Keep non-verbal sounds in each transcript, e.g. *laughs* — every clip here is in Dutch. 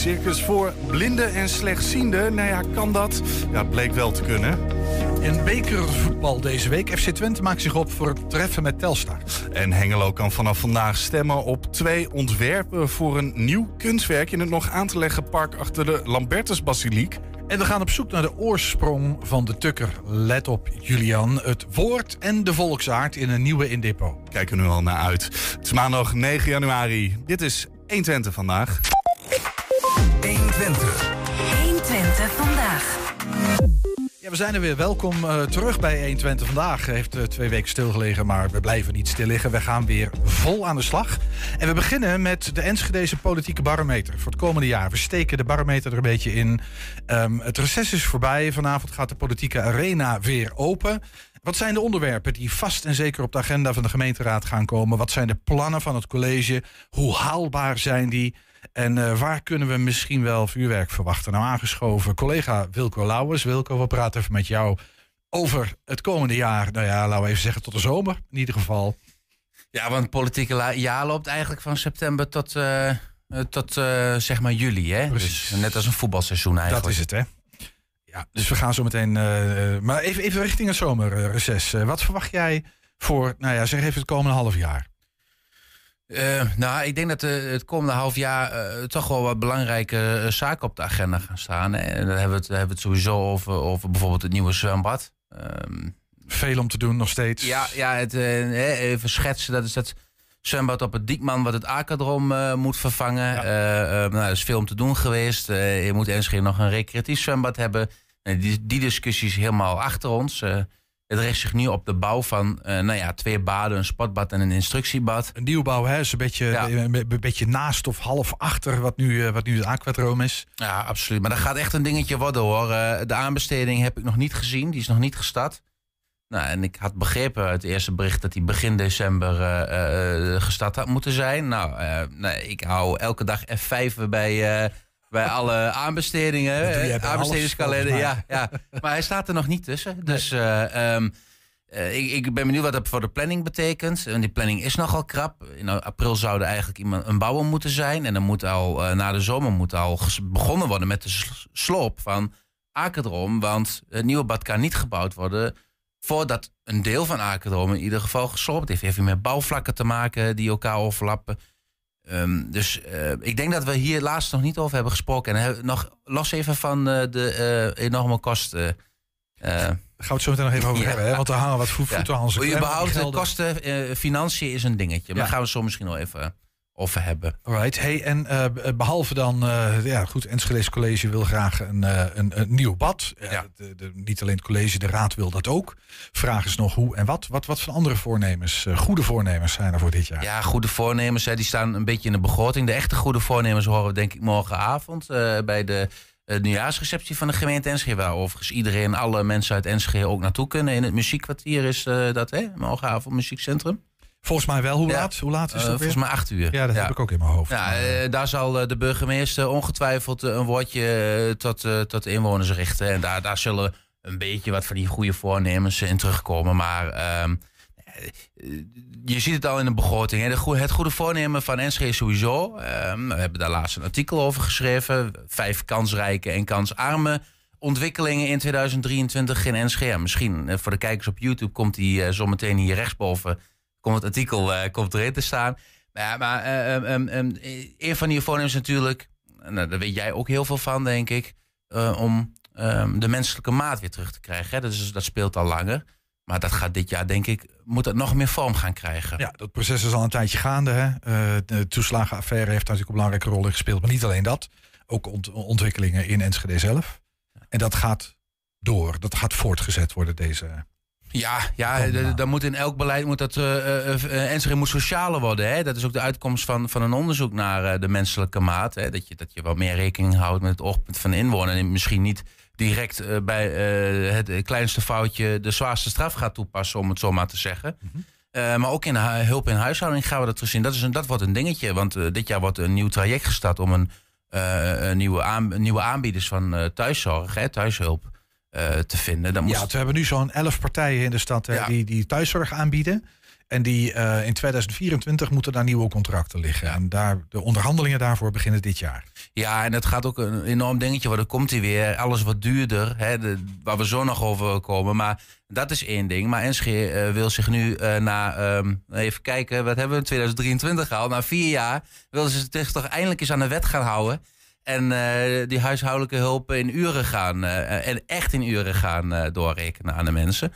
circus voor blinden en slechtzienden. Nou ja, kan dat? Ja, bleek wel te kunnen. In bekervoetbal deze week. FC Twente maakt zich op voor het treffen met Telstar. En Hengelo kan vanaf vandaag stemmen op twee ontwerpen voor een nieuw kunstwerk in het nog aan te leggen park achter de Lambertus Basiliek. En we gaan op zoek naar de oorsprong van de tukker. Let op, Julian. Het woord en de volksaard in een nieuwe in depot. Kijken we nu al naar uit. Het is maandag 9 januari. Dit is 120 vandaag. 120. 120 vandaag. Ja, we zijn er weer. Welkom uh, terug bij 120 vandaag. Heeft uh, twee weken stilgelegen, maar we blijven niet stil liggen. We gaan weer vol aan de slag. En we beginnen met de Enschedeze politieke barometer voor het komende jaar. We steken de barometer er een beetje in. Um, het reces is voorbij. Vanavond gaat de politieke arena weer open. Wat zijn de onderwerpen die vast en zeker op de agenda van de gemeenteraad gaan komen? Wat zijn de plannen van het college? Hoe haalbaar zijn die? En uh, waar kunnen we misschien wel vuurwerk verwachten? Nou, aangeschoven collega Wilco Lauwers. Wilco, we praten even met jou over het komende jaar. Nou ja, laten we even zeggen tot de zomer in ieder geval. Ja, want het politieke jaar loopt eigenlijk van september tot, uh, tot uh, zeg maar juli. Hè? Dus net als een voetbalseizoen eigenlijk. Dat is het, hè? Ja, dus we gaan zo meteen... maar even, even richting het zomerreces. wat verwacht jij voor, nou ja, zeg even het komende half jaar? Uh, nou, ik denk dat uh, het komende half jaar uh, toch wel wat belangrijke zaken op de agenda gaan staan. En dan hebben we het, hebben we het sowieso over, over bijvoorbeeld het nieuwe zwembad. Um, Veel om te doen nog steeds. Ja, ja het, even schetsen. Dat is dat zwembad op het Diekman wat het Akadrom moet vervangen. Ja. nou, er is veel om te doen geweest. je moet misschien nog een recreatief zwembad hebben. die, die discussie is helemaal achter ons. Het richt zich nu op de bouw van uh, nou ja, twee baden, een sportbad en een instructiebad. Een nieuwbouw, hè? Is een beetje, ja. een, een, beetje naast of half achter wat nu, uh, wat nu het aquadroom is. Ja, absoluut. Maar dat gaat echt een dingetje worden hoor. Uh, de aanbesteding heb ik nog niet gezien. Die is nog niet gestart. Nou, en ik had begrepen uit het eerste bericht dat die begin december gestart had moeten zijn. Nou, nee, ik hou elke dag F5 bij bij alle aanbestedingen. Aanbestedingskalender, ja, ja. Maar hij staat er nog niet tussen. Dus uh, um, uh, ik, ik, ben benieuwd wat dat voor de planning betekent. En die planning is nogal krap. In april zou er eigenlijk iemand, een bouwer moeten zijn. En dan moet al uh, na de zomer moet al begonnen worden met de sloop van Akerdrom. Want het nieuwe bad kan niet gebouwd worden voordat een deel van Akerdrom in ieder geval gesloopt heeft. Heeft met bouwvlakken te maken die elkaar overlappen. Um, dus uh, ik denk dat we hier laatst nog niet over hebben gesproken. En nog los even van uh, de uh, enorme kosten. gaan we het zo meteen nog even over ja. hebben, hè? want er hangen wat voeten aan onze Überhaupt de kosten, financiën is een dingetje. Maar ja. daar gaan we zo misschien nog even over hebben. Alright. Hey, en uh, behalve dan, uh, ja goed, Enschede College wil graag een, uh, een, een, nieuw bad. Ja. De, de, niet alleen het college, de raad wil dat ook. Vraag is nog hoe en wat. Wat, wat voor andere voornemens, goede voornemens zijn er voor dit jaar? Ja, goede voornemens, hè, die staan een beetje in de begroting. De echte goede voornemens horen we denk ik morgenavond bij de nieuwjaarsreceptie van de gemeente Enschede. Waar overigens iedereen, alle mensen uit Enschede ook naartoe kunnen. In het muziekkwartier is dat, hè, morgenavond, muziekcentrum. Volgens mij wel. Hoe laat? Hoe laat is dat? Uh, volgens mij acht uur. Ja, dat ja. heb ik ook in mijn hoofd. Ja, uh, daar zal de burgemeester ongetwijfeld een woordje tot, tot de inwoners richten. En daar, daar zullen een beetje wat van die goede voornemens in terugkomen. Maar uh, je ziet het al in de begroting. Hè. Het goede voornemen van Enschede sowieso. Ehm, we hebben daar laatst een artikel over geschreven. Vijf kansrijke en kansarme ontwikkelingen in 2023 in Enschede. Misschien voor de kijkers op YouTube komt die zometeen hier rechtsboven komt het artikel uh, komt erin te staan. Maar uh, um, um, een van die voornemens natuurlijk, nou, daar weet jij ook heel veel van, denk ik, uh, om de menselijke maat weer terug te krijgen. Hè? Dat, is, dat speelt al langer. Maar dat gaat dit jaar, denk ik, moet het nog meer vorm gaan krijgen. Ja, dat proces is al een tijdje gaande. Hè? de toeslagenaffaire heeft natuurlijk een belangrijke rol in gespeeld. Maar niet alleen dat. Ook ont ontwikkelingen in Enschede zelf. En dat gaat door. Dat gaat voortgezet worden, deze... Ja, ja dan moet in elk beleid moet dat uh, uh, moet socialer worden. Hè? Dat is ook de uitkomst van, van een onderzoek naar uh, de menselijke maat. Hè? Dat, je, dat je wel meer rekening houdt met het oogpunt van de inwoner. En misschien niet direct bij het kleinste foutje de zwaarste straf gaat toepassen, om het zo maar te zeggen. Mm -hmm. uh, maar ook in hulp in huishouding gaan we dat terugzien. Dat, is een, dat wordt een dingetje, want uh, dit jaar wordt een nieuw traject gestart om een, uh, een nieuwe, aan, nieuwe aanbieders van thuiszorg, hè, thuishulp, te vinden. Moest... Ja, we hebben nu zo'n elf partijen in de stad ja. die, die thuiszorg aanbieden. En die uh, in 2024 moeten daar nieuwe contracten liggen. Ja. En daar, de onderhandelingen daarvoor beginnen dit jaar. Ja, en het gaat ook een enorm dingetje worden. Komt hij weer? Alles wat duurder, hè, de, waar we zo nog over komen. Maar dat is één ding. Maar Enschede uh, wil zich nu uh, na, um, even kijken, wat hebben we in 2023 gehaald? Na vier jaar willen ze zich toch eindelijk eens aan de wet gaan houden. En uh, die huishoudelijke hulp in uren gaan, en echt in uren gaan doorrekenen aan de mensen.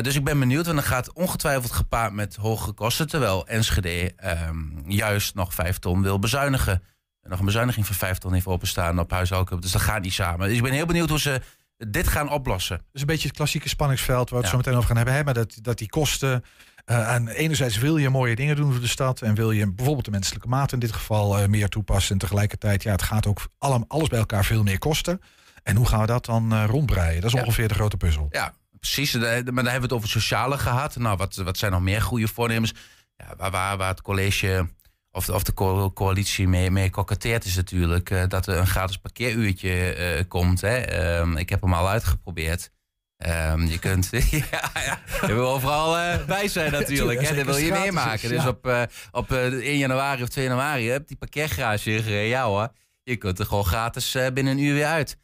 Dus ik ben benieuwd, want dat gaat ongetwijfeld gepaard met hogere kosten. Terwijl Enschede um, juist nog vijf ton wil bezuinigen. En nog een bezuiniging van vijf ton heeft openstaan op huishoudelijke. Dus dat gaat niet samen. Dus ik ben heel benieuwd hoe ze dit gaan oplossen. Dat is een beetje het klassieke spanningsveld waar we het ja. zo meteen over gaan hebben. Hè? Maar dat, dat die kosten. Uh, en enerzijds wil je mooie dingen doen voor de stad. En wil je bijvoorbeeld de menselijke maat in dit geval uh, meer toepassen. En tegelijkertijd, ja, het gaat ook allem, alles bij elkaar veel meer kosten. En hoe gaan we dat dan uh, rondbreien? Dat is ja. ongeveer de grote puzzel. Ja, precies. Maar daar hebben we het over sociale gehad. Nou, wat, wat zijn nog meer goede voornemens? Ja, waar, waar, waar het college of, of de co coalitie mee, mee koketteert is natuurlijk uh, dat er een gratis parkeeruurtje uh, komt. Hè. Um, ik heb hem al uitgeprobeerd. Um, je kunt, *laughs* ja, ja, je wil overal uh, bij zijn natuurlijk. hè. Dat wil je meemaken. Dus op, op 1 januari of 2 januari heb die parkeergarage gereden. Ja hoor, je kunt er gewoon gratis binnen een uur weer uit.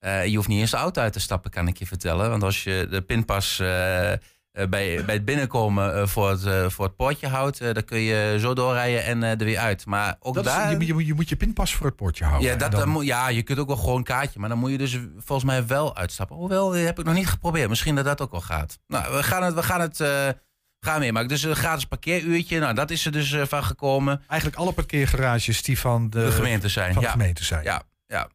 Je hoeft niet eens de auto uit te stappen, kan ik je vertellen. Want als je de pinpas bij, bij het binnenkomen uh, voor, het, voor het poortje houdt... dan kun je zo doorrijden en er weer uit. Maar ook dat daar... Is, je, je, je, moet je pinpas voor het poortje houden. Ja, dat, dan... Dan, ja, je kunt ook wel gewoon een kaartje. Maar dan moet je dus volgens mij wel uitstappen. Hoewel, dat heb ik nog niet geprobeerd. Misschien dat dat ook wel gaat. Nou, we gaan het... We gaan het gaan meemaken. Dus een gratis parkeeruurtje, nou, dat is er dus van gekomen. Eigenlijk alle parkeergarages die van de, de gemeente zijn. Van ja. de gemeente zijn. Ja, ja.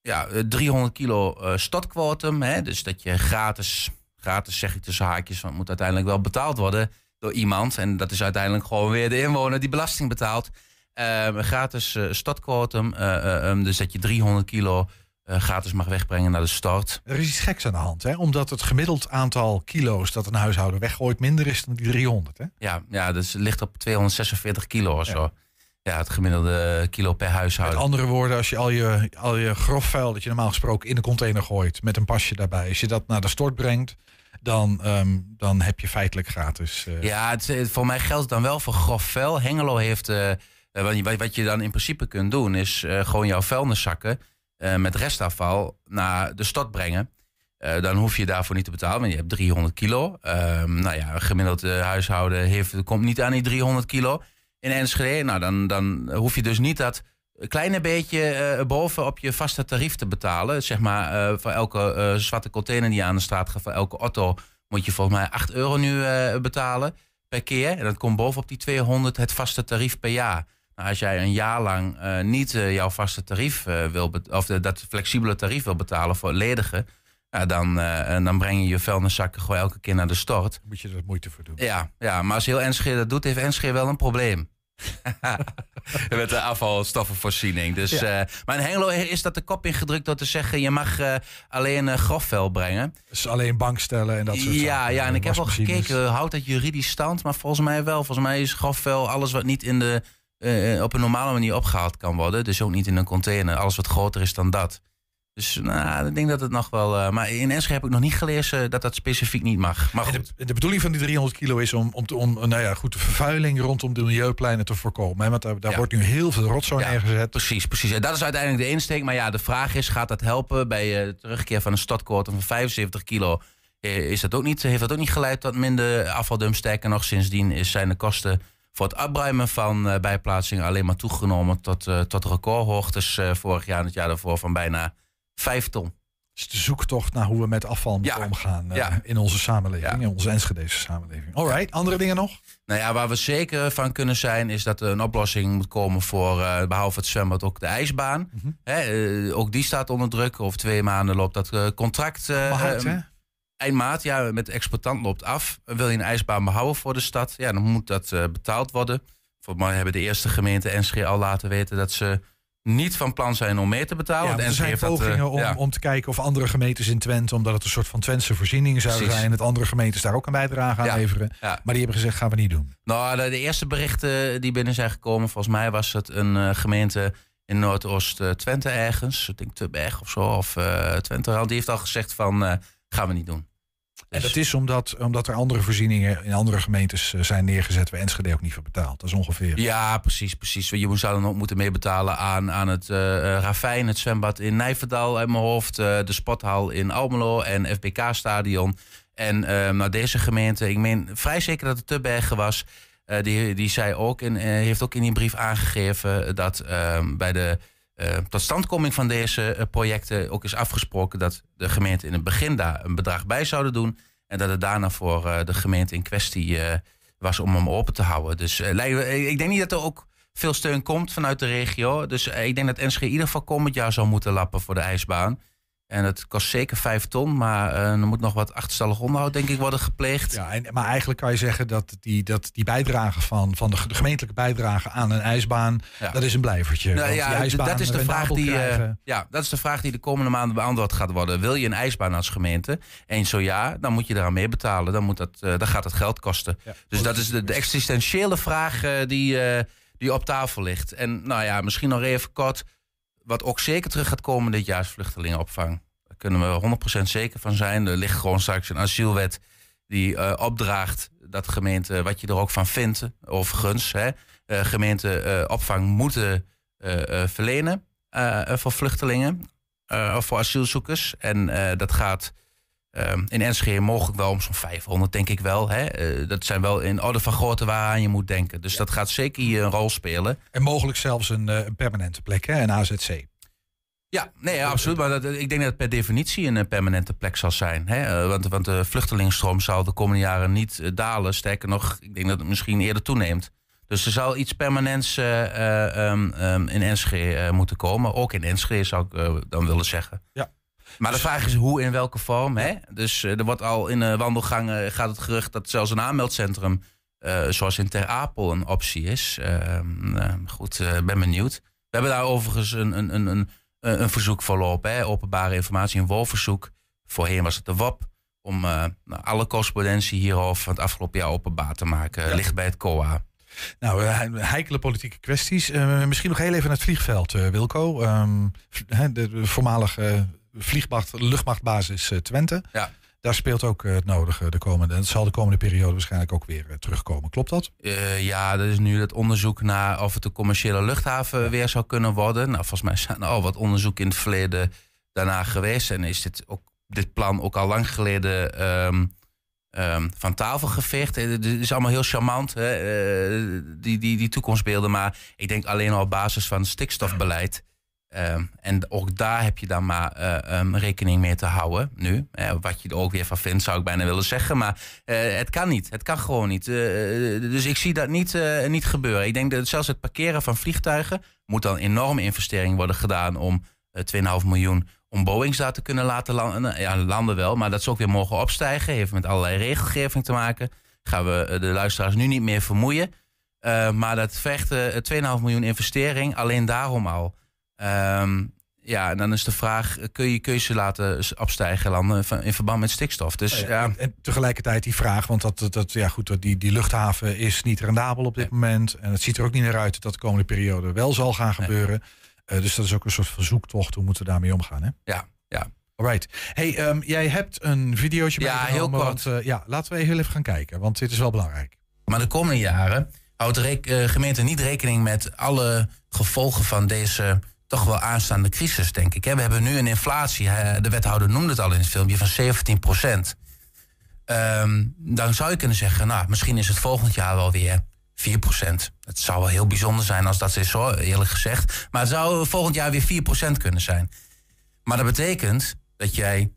Ja, 300 kilo uh, stadquotum. Hè? Dus dat je gratis, gratis zeg ik tussen haakjes, want het moet uiteindelijk wel betaald worden door iemand. En dat is uiteindelijk gewoon weer de inwoner die belasting betaalt. Uh, gratis uh, stadquotum. Um, dus dat je 300 kilo gratis mag wegbrengen naar de start. Er is iets geks aan de hand, hè? omdat het gemiddeld aantal kilo's dat een huishouden weggooit minder is dan die 300. Hè? Ja, ja, dus het ligt op 246 kilo of ja. zo. Ja, het gemiddelde kilo per huishouden. Met andere woorden, als je al je, al je grof vuil dat je normaal gesproken in de container gooit met een pasje daarbij, als je dat naar de stort brengt, dan, um, dan heb je feitelijk gratis. Uh... Ja, het, het, voor mij geldt het dan wel voor grof vuil. Hengelo heeft, uh, wat, wat, je dan in principe kunt doen, is gewoon jouw vuilniszakken met restafval naar de stort brengen. dan hoef je daarvoor niet te betalen, want je hebt 300 kilo. Um, nou ja, een gemiddeld huishouden heeft, komt niet aan die 300 kilo in Enschede. Nou, dan, dan hoef je dus niet dat kleine beetje uh, boven op je vaste tarief te betalen. Zeg maar, uh, voor elke uh, zwarte container die aan de straat gaat, voor elke auto moet je volgens mij 8 euro nu betalen per keer. En dat komt bovenop die 200 het vaste tarief per jaar. Nou, als jij een jaar lang niet jouw vaste tarief wil, of dat flexibele tarief wil betalen voor ledigen, ja, dan, dan breng je je vuilniszakken gewoon elke keer naar de stort. Moet je er moeite voor doen. Ja, ja, maar als heel Enschede dat doet, heeft Enschede wel een probleem. *laughs* Met de afvalstoffenvoorziening. Dus, ja. uh, maar in Hengelo is dat de kop ingedrukt door te zeggen... je mag uh, alleen uh, grofvuil brengen. Dus alleen bankstellen en dat soort Ja, zaken. ja en ik heb al gekeken, houdt dat juridisch stand? Maar volgens mij wel. Volgens mij is grofvuil alles wat niet in de, op een normale manier opgehaald kan worden. Dus ook niet in een container. Alles wat groter is dan dat. Dus nou, ik denk dat het nog wel... Uh, maar in Enschede heb ik nog niet gelezen dat dat specifiek niet mag. Maar goed. De, de bedoeling van die 300 kilo is om, om, om nou ja, goed, de vervuiling rondom de milieupleinen te voorkomen. Hè? Want daar, daar ja. wordt nu heel veel rotzooi ja, neergezet. Precies, precies. En dat is uiteindelijk de insteek. Maar ja, de vraag is, gaat dat helpen bij uh, de terugkeer van een stadquotum van 75 kilo? Is dat ook niet, heeft dat ook niet geleid tot minder afvaldump? Sterker nog, sindsdien is, zijn de kosten voor het opruimen van bijplaatsingen alleen maar toegenomen tot, tot recordhoogtes vorig jaar en het jaar daarvoor van bijna... Vijf ton. is de zoektocht naar hoe we met afval moeten Ja. omgaan eh, Ja. in onze samenleving, Ja. in onze Enschedese samenleving. Alright, andere dingen nog? Nou ja, waar we zeker van kunnen zijn, is dat er een oplossing moet komen voor, eh, behalve het zwembad, ook de ijsbaan. Mhm. Hè, eh, ook die staat onder druk. Over twee maanden loopt dat contract. hard, eh, hè? eind maart, ja, met de exploitant loopt af. Wil je een ijsbaan behouden voor de stad, ja, dan moet dat betaald worden. Voor mij hebben de eerste gemeente Enschede al laten weten dat ze niet van plan zijn om mee te betalen. Ja, er zijn dat, eh, pogingen om, om te kijken of andere gemeentes in Twente, omdat het een soort van Twentse voorziening zou Precies. zijn, dat andere gemeentes daar ook een bijdrage aan Ja. leveren. Ja. Maar die hebben gezegd, gaan we niet doen. Nou, de, de eerste berichten die binnen zijn gekomen, volgens mij was het een eh, gemeente in Noordoost-Twente ergens. Ik denk Tubberg of zo, of eh Twente. Die heeft al gezegd van, eh, gaan we niet doen. En Dus- dat is omdat, omdat er andere voorzieningen in andere gemeentes eh, zijn neergezet waar Enschede ook niet voor betaalt. Dat is ongeveer. Ja, precies, precies. Je zou dan ook moeten meebetalen aan, aan het eh, Ravijn, het zwembad in Nijverdal uit mijn hoofd, de sporthal in Almelo en FBK-stadion. En nou, deze gemeente, ik meen vrij zeker dat het Tubbergen was, die, die zei ook en heeft ook in die brief aangegeven dat eh, bij de eh, totstandkoming van deze eh, projecten ook is afgesproken dat de gemeente in het begin daar een bedrag bij zouden doen. En dat het daarna voor eh, de gemeente in kwestie was om hem open te houden. Dus ik denk niet dat er ook veel steun komt vanuit de regio. Dus ik denk dat Enschede in ieder geval komend jaar zou moeten lappen voor de ijsbaan. En dat kost zeker vijf ton, maar eh, er moet nog wat achterstallig onderhoud denk ik worden gepleegd. Ja, en, maar eigenlijk kan je zeggen dat die, dat die bijdrage van, van de, ge- de gemeentelijke bijdrage aan een ijsbaan, Ja. dat is een blijvertje. Nou ja, ijsbaan dat is de vraag die, eh, ja, dat is de vraag die de komende maanden beantwoord gaat worden. Wil je een ijsbaan als gemeente? En zo ja, dan moet je eraan mee betalen. Dan, moet dat, eh, dan gaat het geld kosten. Ja, Dus dat is de, de existentiële vraag die, die op tafel ligt. En nou ja, misschien nog even kort. Wat ook zeker terug gaat komen dit jaar is vluchtelingenopvang. Daar kunnen we 100% zeker van zijn. Er ligt gewoon straks een asielwet die eh, opdraagt dat gemeenten, wat je er ook van vindt, overigens, hè, eh, gemeenten eh, opvang moeten verlenen voor vluchtelingen of voor asielzoekers. En dat gaat eh, in Enschede mogelijk wel om zo'n 500, denk ik wel. Hè. Eh, dat zijn wel in orde van grootte waaraan je moet denken. Dus dat gaat zeker hier een rol spelen. En mogelijk zelfs een, eh, permanente plek, hè, een AZC. Ja, nee, ja, absoluut. Maar dat, ik denk dat het per definitie een eh, permanente plek zal zijn. Hè? Want, want de vluchtelingenstroom zal de komende jaren niet dalen. Sterker nog, ik denk dat het misschien eerder toeneemt. Dus er zal iets permanents eh, eh, ehm, ehm, in Enschede moeten komen. Ook in Enschede zou ik dan willen zeggen. Ja. Maar de vraag is hoe, in welke vorm. Hè? Dus eh, er wordt al in de wandelgangen gaat het gerucht dat zelfs een aanmeldcentrum, eh, zoals in Ter Apel, een optie is. Ehm, eh, goed, eh, ben benieuwd. We hebben daar overigens een, een, een, een, een verzoek voorlopen. Hè? Openbare informatie, een wolverzoek. Voorheen was het de WAP. Om eh, nou, alle correspondentie hierover van het afgelopen jaar openbaar te maken. Ja. Ligt bij het COA. Nou, eh, heikele politieke kwesties. Eh, misschien nog heel even naar het vliegveld, eh, Wilco. Ehm, de voormalige vliegmacht, luchtmachtbasis eh, Twente. Ja. Daar speelt ook eh, het nodige de komende. Het zal de komende periode waarschijnlijk ook weer eh, terugkomen. Klopt dat? Ja, er is nu het onderzoek naar of het een commerciële luchthaven weer zou kunnen worden. Nou, volgens mij zijn er al wat onderzoeken in het verleden daarna geweest. En is dit, ook, dit plan ook al lang geleden ehm, ehm, van tafel geveegd. Het is allemaal heel charmant, hè, die, die, die toekomstbeelden. Maar ik denk alleen al op basis van stikstofbeleid. Ehm, en ook daar heb je dan maar eh, ehm, rekening mee te houden nu. Eh, wat je er ook weer van vindt, zou ik bijna willen zeggen. Maar eh, het kan niet. Het kan gewoon niet. Dus ik zie dat niet, niet gebeuren. Ik denk dat zelfs het parkeren van vliegtuigen... moet dan enorme investering worden gedaan om eh 2,5 miljoen... om Boeings daar te kunnen laten landen. Ja, landen wel, maar dat ze ook weer mogen opstijgen. Heeft met allerlei regelgeving te maken. Gaan we de luisteraars nu niet meer vermoeien. Maar dat eh, 2,5 miljoen investering, alleen daarom al. Ehm, ja, en dan is de vraag, kun je, kun je ze laten opstijgen landen in verband met stikstof? Dus ja, En, en tegelijkertijd die vraag, want dat, dat- ja, goed, dat die, die luchthaven is niet rendabel op dit moment. En het ziet er ook niet naar uit dat dat de komende periode wel zal gaan gebeuren. Eh, dus dat is ook een soort van zoektocht. Hoe moeten we daarmee omgaan? Hè? ja, ja. Alright. Hey, ehm, jij hebt een videootje Ja, meegenomen, heel kort. Want, eh, ja, laten we heel even gaan kijken, want dit is wel belangrijk. Maar de komende jaren houdt de eh, gemeente niet rekening met alle gevolgen van deze toch wel aanstaande crisis, denk ik. hè. We hebben nu een inflatie, de wethouder noemde het al in het filmpje, van 17 procent. dan zou je kunnen zeggen, nou, misschien is het volgend jaar wel weer 4 procent. Het zou wel heel bijzonder zijn als dat is, hoor, eerlijk gezegd. Maar het zou volgend jaar weer 4 procent kunnen zijn. Maar dat betekent dat jij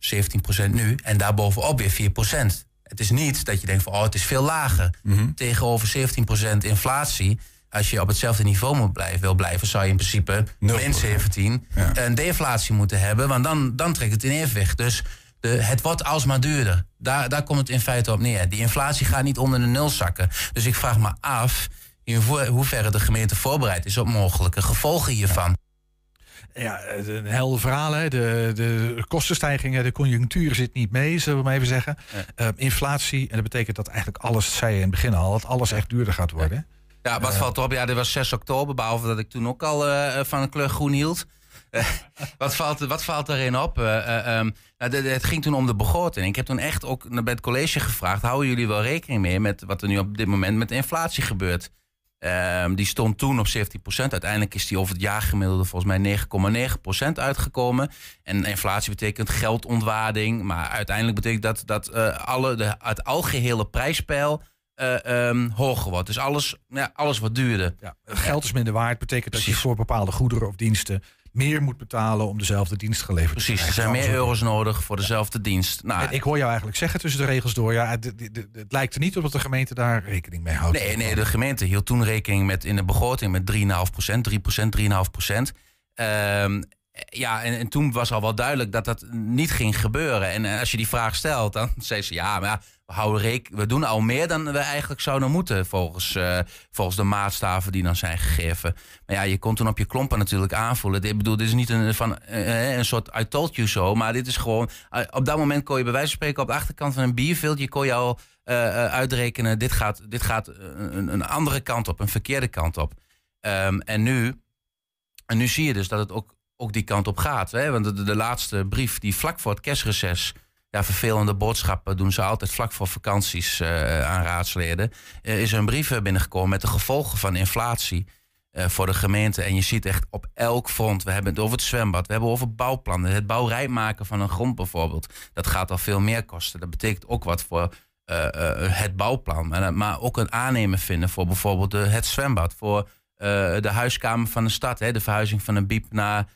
17% nu en daarbovenop weer 4%. Het is niet dat je denkt van oh, het is veel lager. Tegenover 17% inflatie, als je op hetzelfde niveau moet blijven, wil blijven, zou je in principe min 17 Ja. een deflatie moeten hebben. Want dan, dan trekt het in evenwicht. Dus de, het wordt alsmaar duurder. Daar, daar komt het in feite op neer. Die inflatie gaat niet onder de nul zakken. Dus ik vraag me af in ho- hoeverre de gemeente voorbereid is op mogelijke gevolgen hiervan. Ja, een helder verhaal. Hè. De, de kostenstijgingen, de conjunctuur zit niet mee, zullen we maar even zeggen. Eh, inflatie, en dat betekent dat eigenlijk alles, zei je in het begin al, dat alles echt duurder gaat worden. Ja, wat valt erop? Ja, dit was 6 oktober, behalve dat ik toen ook al eh, van een kleur groen hield. Eh, *laughs* wat, valt, wat valt erin op? Eh, eh, ehm, nou, de- de- het ging toen om de begroting. Ik heb toen echt ook bij het college gevraagd: houden jullie wel rekening mee met wat er nu op dit moment met de inflatie gebeurt? Ehm, die stond toen op 17%. Uiteindelijk is die over het jaargemiddelde volgens mij 9,9% uitgekomen. En inflatie betekent geldontwaarding. Maar uiteindelijk betekent dat dat eh, alle, de, het algehele prijspeil eh, ehm, hoger wordt. Dus alles, ja, alles wat duurder. Ja, geld is minder waard, betekent dat je voor bepaalde goederen of diensten meer moet betalen om dezelfde dienst geleverd te Precies, er krijgen. zijn meer euro's nodig voor dezelfde dienst. Nou, En ik hoor jou eigenlijk zeggen tussen de regels door, ja, het, lijkt er niet op dat de gemeente daar rekening mee houdt. Nee, nee, de gemeente hield toen rekening met in de begroting met 3,5 procent, 3 procent, 3,5 procent. Ehm, ja, en, en toen was al wel duidelijk dat dat niet ging gebeuren. En eh, als je die vraag stelt, dan *laughs* zei ze ja, maar ja, we, we doen al meer dan we eigenlijk zouden moeten volgens, eh, volgens de maatstaven die dan zijn gegeven. Maar ja, je kon toen op je klompen natuurlijk aanvoelen. Ik bedoel, dit is niet een, van, eh, een soort I told you so, maar dit is gewoon, eh, op dat moment kon je bij wijze van spreken op de achterkant van een bierveeltje kon je al uitrekenen, dit gaat, dit gaat een, een andere kant op, een verkeerde kant op. Ehm, en, nu, en nu zie je dus dat het ook, ook die kant op gaat. Hè? Want de, de laatste brief die vlak voor het kerstreces... Vervelende boodschappen doen ze altijd vlak voor vakanties eh, aan raadsleden. Is een brief eh, binnengekomen met de gevolgen van inflatie eh, voor de gemeente. En je ziet echt op elk front. We hebben het over het zwembad, we hebben het over bouwplannen. Het bouwrijk maken van een grond bijvoorbeeld. Dat gaat al veel meer kosten. Dat betekent ook wat voor het bouwplan. Maar, ook een aannemer vinden voor bijvoorbeeld de, het zwembad. Voor de huiskamer van de stad. Hè, de verhuizing van een biep naar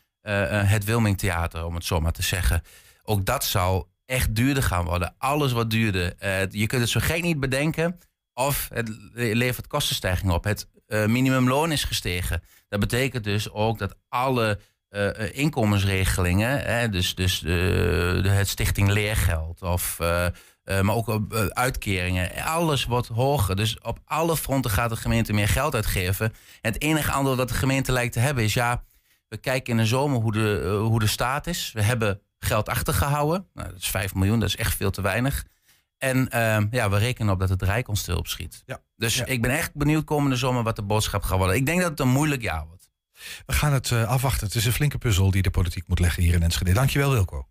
het Wilmingtheater, om het zo maar te zeggen. Ook dat zal echt duurder gaan worden. Alles wat duurder. Eh, je kunt het zo gek niet bedenken. Of het le- levert kostenstijging op. Het eh, minimumloon is gestegen. Dat betekent dus ook dat alle eh, inkomensregelingen, hè, dus, dus de, het stichting leergeld of maar ook uitkeringen, alles wordt hoger. Dus op alle fronten gaat de gemeente meer geld uitgeven. En het enige antwoord dat de gemeente lijkt te hebben is ja, we kijken in de zomer hoe de, hoe de staat is. We hebben geld achtergehouden. Nou, dat is 5 miljoen, dat is echt veel te weinig. En ehm, ja, we rekenen op dat het Rijk ons stil opschiet. Ja. Dus Ja. ik ben echt benieuwd komende zomer wat de boodschap gaat worden. Ik denk dat het een moeilijk jaar wordt. We gaan het eh, afwachten. Het is een flinke puzzel die de politiek moet leggen hier in Enschede. Dankjewel Wilco.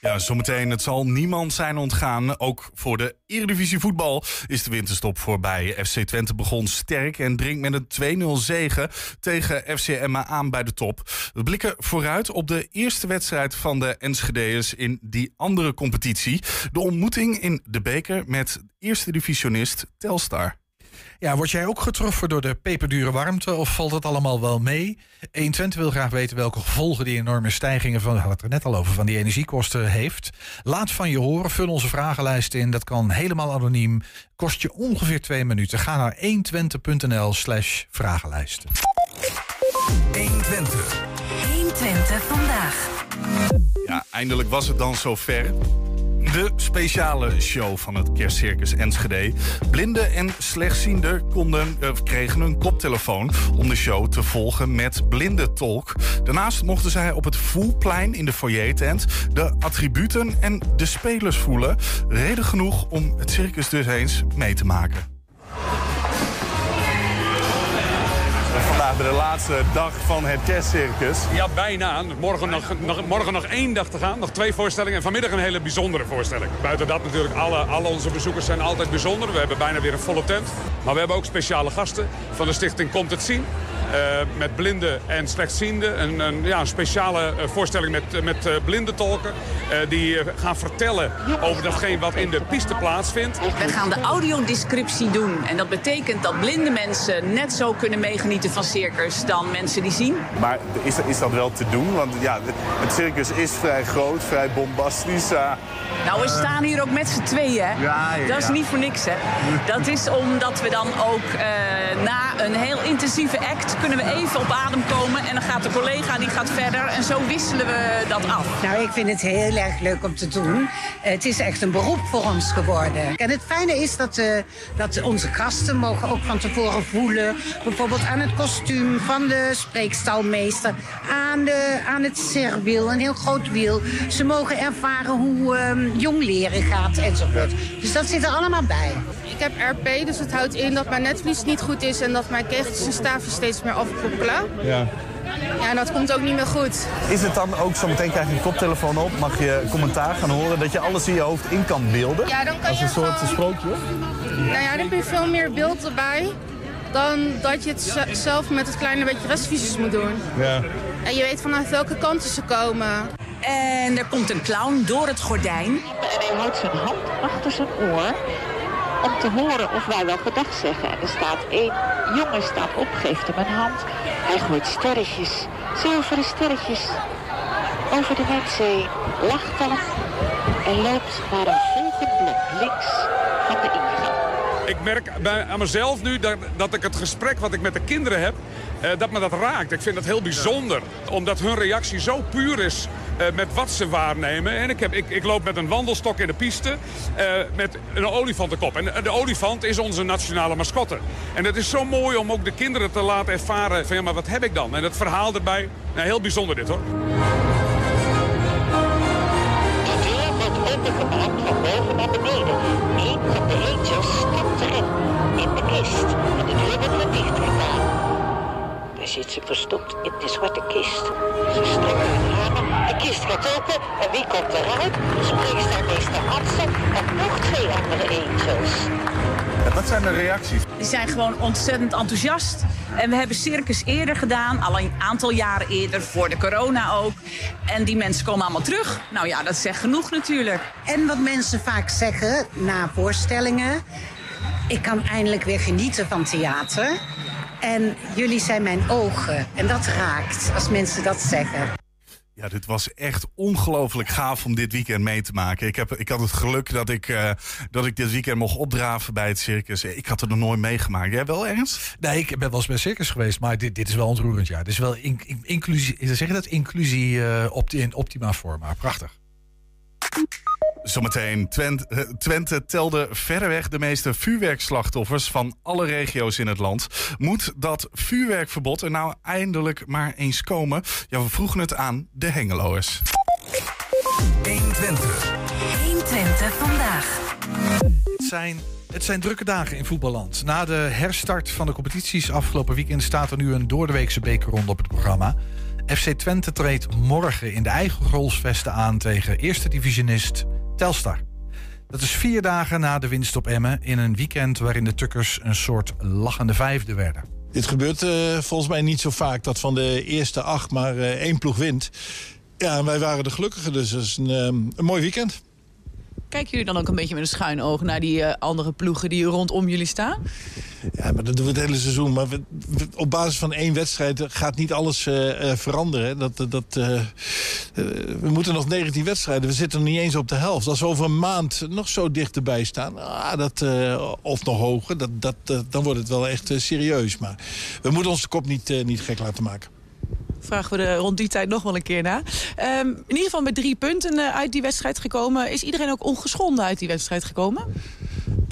Ja, zometeen. Het zal niemand zijn ontgaan. Ook voor de Eredivisie voetbal is de winterstop voorbij. FC Twente begon sterk en dringt met een 2-0 zege tegen FC Emma aan bij de top. We blikken vooruit op de eerste wedstrijd van de Enschedeërs in die andere competitie. De ontmoeting in de beker met eerste divisionist Telstar. Ja, word jij ook getroffen door de peperdure warmte of valt het allemaal wel mee? 120 wil graag weten welke gevolgen die enorme stijgingen van, we hadden het er net al over, van die energiekosten heeft. Laat van je horen, vul onze vragenlijst in. Dat kan helemaal anoniem. Kost je ongeveer twee minuten. Ga naar 120.nl slash vragenlijsten. 120 vandaag. Ja, eindelijk was het dan zover. De speciale show van het kerstcircus Enschede. Blinden en slechtzienden konden, eh, kregen een koptelefoon om de show te volgen met blinde tolk. Daarnaast mochten zij op het voelplein in de foyertent de attributen en de spelers voelen. Reden genoeg om het circus dus eens mee te maken. Vandaag de laatste dag van het kerstcircus. Ja, bijna. Morgen nog, nog, morgen nog één dag te gaan. Nog twee voorstellingen. En vanmiddag een hele bijzondere voorstelling. Buiten dat natuurlijk, alle, alle onze bezoekers zijn altijd bijzonder. We hebben bijna weer een volle tent. Maar we hebben ook speciale gasten van de stichting Komt het Zien. Met blinden en slechtzienden. Een, een, ja, een speciale voorstelling met, met blinde tolken. die gaan vertellen over datgene wat in de piste plaatsvindt. We gaan de audiodescriptie doen. En dat betekent dat blinde mensen net zo kunnen meegenieten van circus dan mensen die zien. Maar is, is dat wel te doen? Want ja, het circus is vrij groot, vrij bombastisch. Nou, we staan hier ook met z'n tweeën. Hè? Ja, ja, Dat is niet voor niks, hè. Dat is omdat we dan ook uh, na een heel intensieve act... kunnen we even op adem komen. En dan gaat de collega die gaat verder. En zo wisselen we dat af. Nou, ik vind het heel erg leuk om te doen. het is echt een beroep voor ons geworden. En het fijne is dat, uh, dat onze gasten mogen ook van tevoren voelen. Bijvoorbeeld aan het kostuum van de spreekstalmeester. Aan, de, aan het serwiel, een heel groot wiel. Ze mogen ervaren hoe... Uh, jong leren gaat enzovoort. Dus dat zit er allemaal bij. Ik heb RP, dus het houdt in dat mijn netvlies niet goed is... en dat mijn kegeltjes en staafjes steeds meer afkoppelen. Ja. Ja, en dat komt ook niet meer goed. Is het dan ook, zo meteen krijg je een koptelefoon op... mag je commentaar gaan horen dat je alles in je hoofd in kan beelden? Ja, dan kan Als een soort sprookje? Nou ja, dan heb je veel meer beeld erbij... dan dat je het zelf met het kleine beetje restvisies moet doen. Ja. En je weet vanaf welke kanten ze komen. En er komt een clown door het gordijn. En hij houdt zijn hand achter zijn oor om te horen of wij wel gedag zeggen. En er staat één jongen staat op, geeft hem een hand. Hij gooit sterretjes, zilveren sterretjes, over de mensen, lacht en loopt naar een volgend blok links van de ingang. Ik merk bij, aan mezelf nu dat, dat ik het gesprek wat ik met de kinderen heb, eh, dat me dat raakt. Ik vind dat heel bijzonder, omdat hun reactie zo puur is met wat ze waarnemen. En ik, heb, ik, ik loop met een wandelstok in de piste uh, met een olifantenkop. En de olifant is onze nationale mascotte. En het is zo mooi om ook de kinderen te laten ervaren van ja, maar wat heb ik dan? En het verhaal erbij, nou, heel bijzonder dit hoor. De deur wordt opengemaakt van boven naar beneden. Eén van de angels stapt erin, in de kist. En de deur wordt weer dichtgedaan. Daar zit ze verstopt in de zwarte kist. Ze strekken kist gaat open en wie komt eruit? Spreekstermeester Hansen en nog twee andere angels. Ja, wat zijn de reacties? Die zijn gewoon ontzettend enthousiast. En we hebben circus eerder gedaan, al een aantal jaren eerder, voor de corona ook. En die mensen komen allemaal terug. Nou ja, dat zegt genoeg natuurlijk. En wat mensen vaak zeggen na voorstellingen... ik kan eindelijk weer genieten van theater... En jullie zijn mijn ogen. En dat raakt als mensen dat zeggen. Ja, dit was echt ongelooflijk gaaf om dit weekend mee te maken. Ik, heb, ik had het geluk dat ik, uh, dat ik dit weekend mocht opdraven bij het circus. Ik had er nog nooit meegemaakt. Jij wel ergens? Nee, ik ben wel eens bij circus geweest, maar dit, dit is wel ontroerend. Ja. Dit is wel in, in, inclusie, zeg je dat? Inclusie uh, op, in optima forma. Prachtig. Zometeen, Twente, eh, Twente telde verreweg de meeste vuurwerkslachtoffers van alle regio's in het land. Moet dat vuurwerkverbod er nou eindelijk maar eens komen? Ja, we vroegen het aan de Hengeloers. 120. 120 vandaag. Het zijn, het zijn drukke dagen in voetballand. Na de herstart van de competities afgelopen weekend staat er nu een doordeweekse bekerronde op het programma. FC Twente treedt morgen in de eigen rolsvesten aan tegen eerste divisionist Telstar. Dat is vier dagen na de winst op Emmen in een weekend waarin de Tukkers een soort lachende vijfde werden. Dit gebeurt uh, volgens mij niet zo vaak dat van de eerste acht maar uh, één ploeg wint. Ja, wij waren de gelukkige, dus dat is een, um, een mooi weekend. Kijken jullie dan ook een beetje met een schuin oog naar die uh, andere ploegen die rondom jullie staan? Ja, maar dat doen we het hele seizoen. Maar op basis van één wedstrijd gaat niet alles uh, uh, veranderen. Dat, dat, we moeten nog 19 wedstrijden. We zitten nog niet eens op de helft. Als we over een maand nog zo dichterbij staan, ah, dat, of nog hoger, dat, dat, dan wordt het wel echt serieus. Maar we moeten onze kop niet, niet gek laten maken vragen we er rond die tijd nog wel een keer na. Um, in ieder geval met drie punten uh, uit die wedstrijd gekomen. Is iedereen ook ongeschonden uit die wedstrijd gekomen?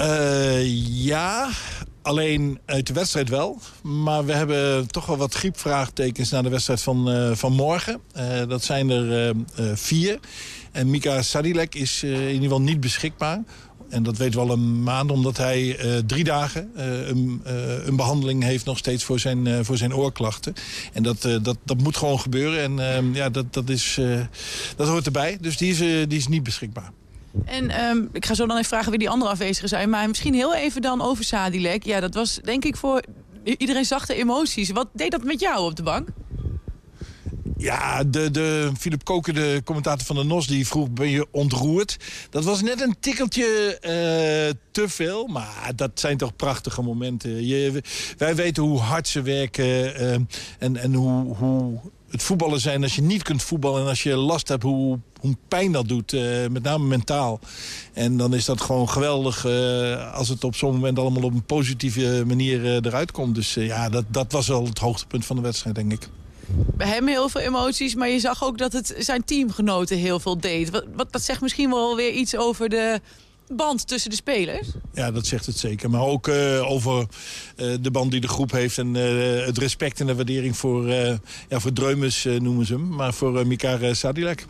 Uh, ja, alleen uit de wedstrijd wel. Maar we hebben toch wel wat griepvraagtekens naar de wedstrijd van, uh, van morgen. dat zijn er vier. En Mika Sadilek is in ieder geval niet beschikbaar. En dat weten we al een maand, omdat hij uh, drie dagen uh, een, uh, een, behandeling heeft nog steeds voor zijn, voor zijn oorklachten. En dat, dat, dat moet gewoon gebeuren. En ehm, ja, dat, dat, is, dat hoort erbij. Dus die is, die is niet beschikbaar. En um, ik ga zo dan even vragen wie die andere afwezigen zijn. Maar misschien heel even dan over Sadilek. Ja, dat was denk ik voor iedereen zag de emoties. Wat deed dat met jou op de bank? Ja, de, de Philip Koken, de commentator van de NOS, die vroeg, ben je ontroerd? Dat was net een tikkeltje eh, te veel, maar dat zijn toch prachtige momenten. Je, wij weten hoe hard ze werken eh, en, en hoe, hoe het voetballen zijn als je niet kunt voetballen... en als je last hebt, hoe, hoe pijn dat doet, eh, met name mentaal. En dan is dat gewoon geweldig als het op zo'n moment allemaal op een positieve manier eruit komt. Dus ja, dat, dat was wel het hoogtepunt van de wedstrijd, denk ik bij hem heel veel emoties, maar je zag ook dat het zijn teamgenoten heel veel deed. Wat, wat, dat zegt misschien wel weer iets over de band tussen de spelers. Ja, dat zegt het zeker. Maar ook uh, over uh, de band die de groep heeft... en uh, het respect en de waardering voor, ja, voor Dreumes noemen ze hem. Maar voor Mikar Sadilek.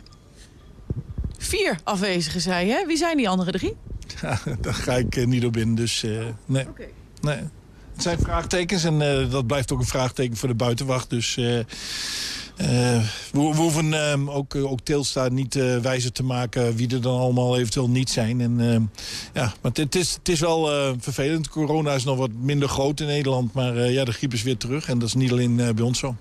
Vier afwezigen, zei je. Wie zijn die andere drie? Ja, *laughs* daar ga ik niet op in, dus nee. Okay. nee. Het zijn vraagtekens en uh, dat blijft ook een vraagteken voor de buitenwacht. Dus uh, uh, we, hoeven ehm, ook, ook Teelstra niet wijzer te maken wie er dan allemaal eventueel niet zijn. En, ehm, ja, maar het is, het is wel vervelend. Corona is nog wat minder groot in Nederland, maar ja, de griep is weer terug. En dat is niet alleen bij ons zo.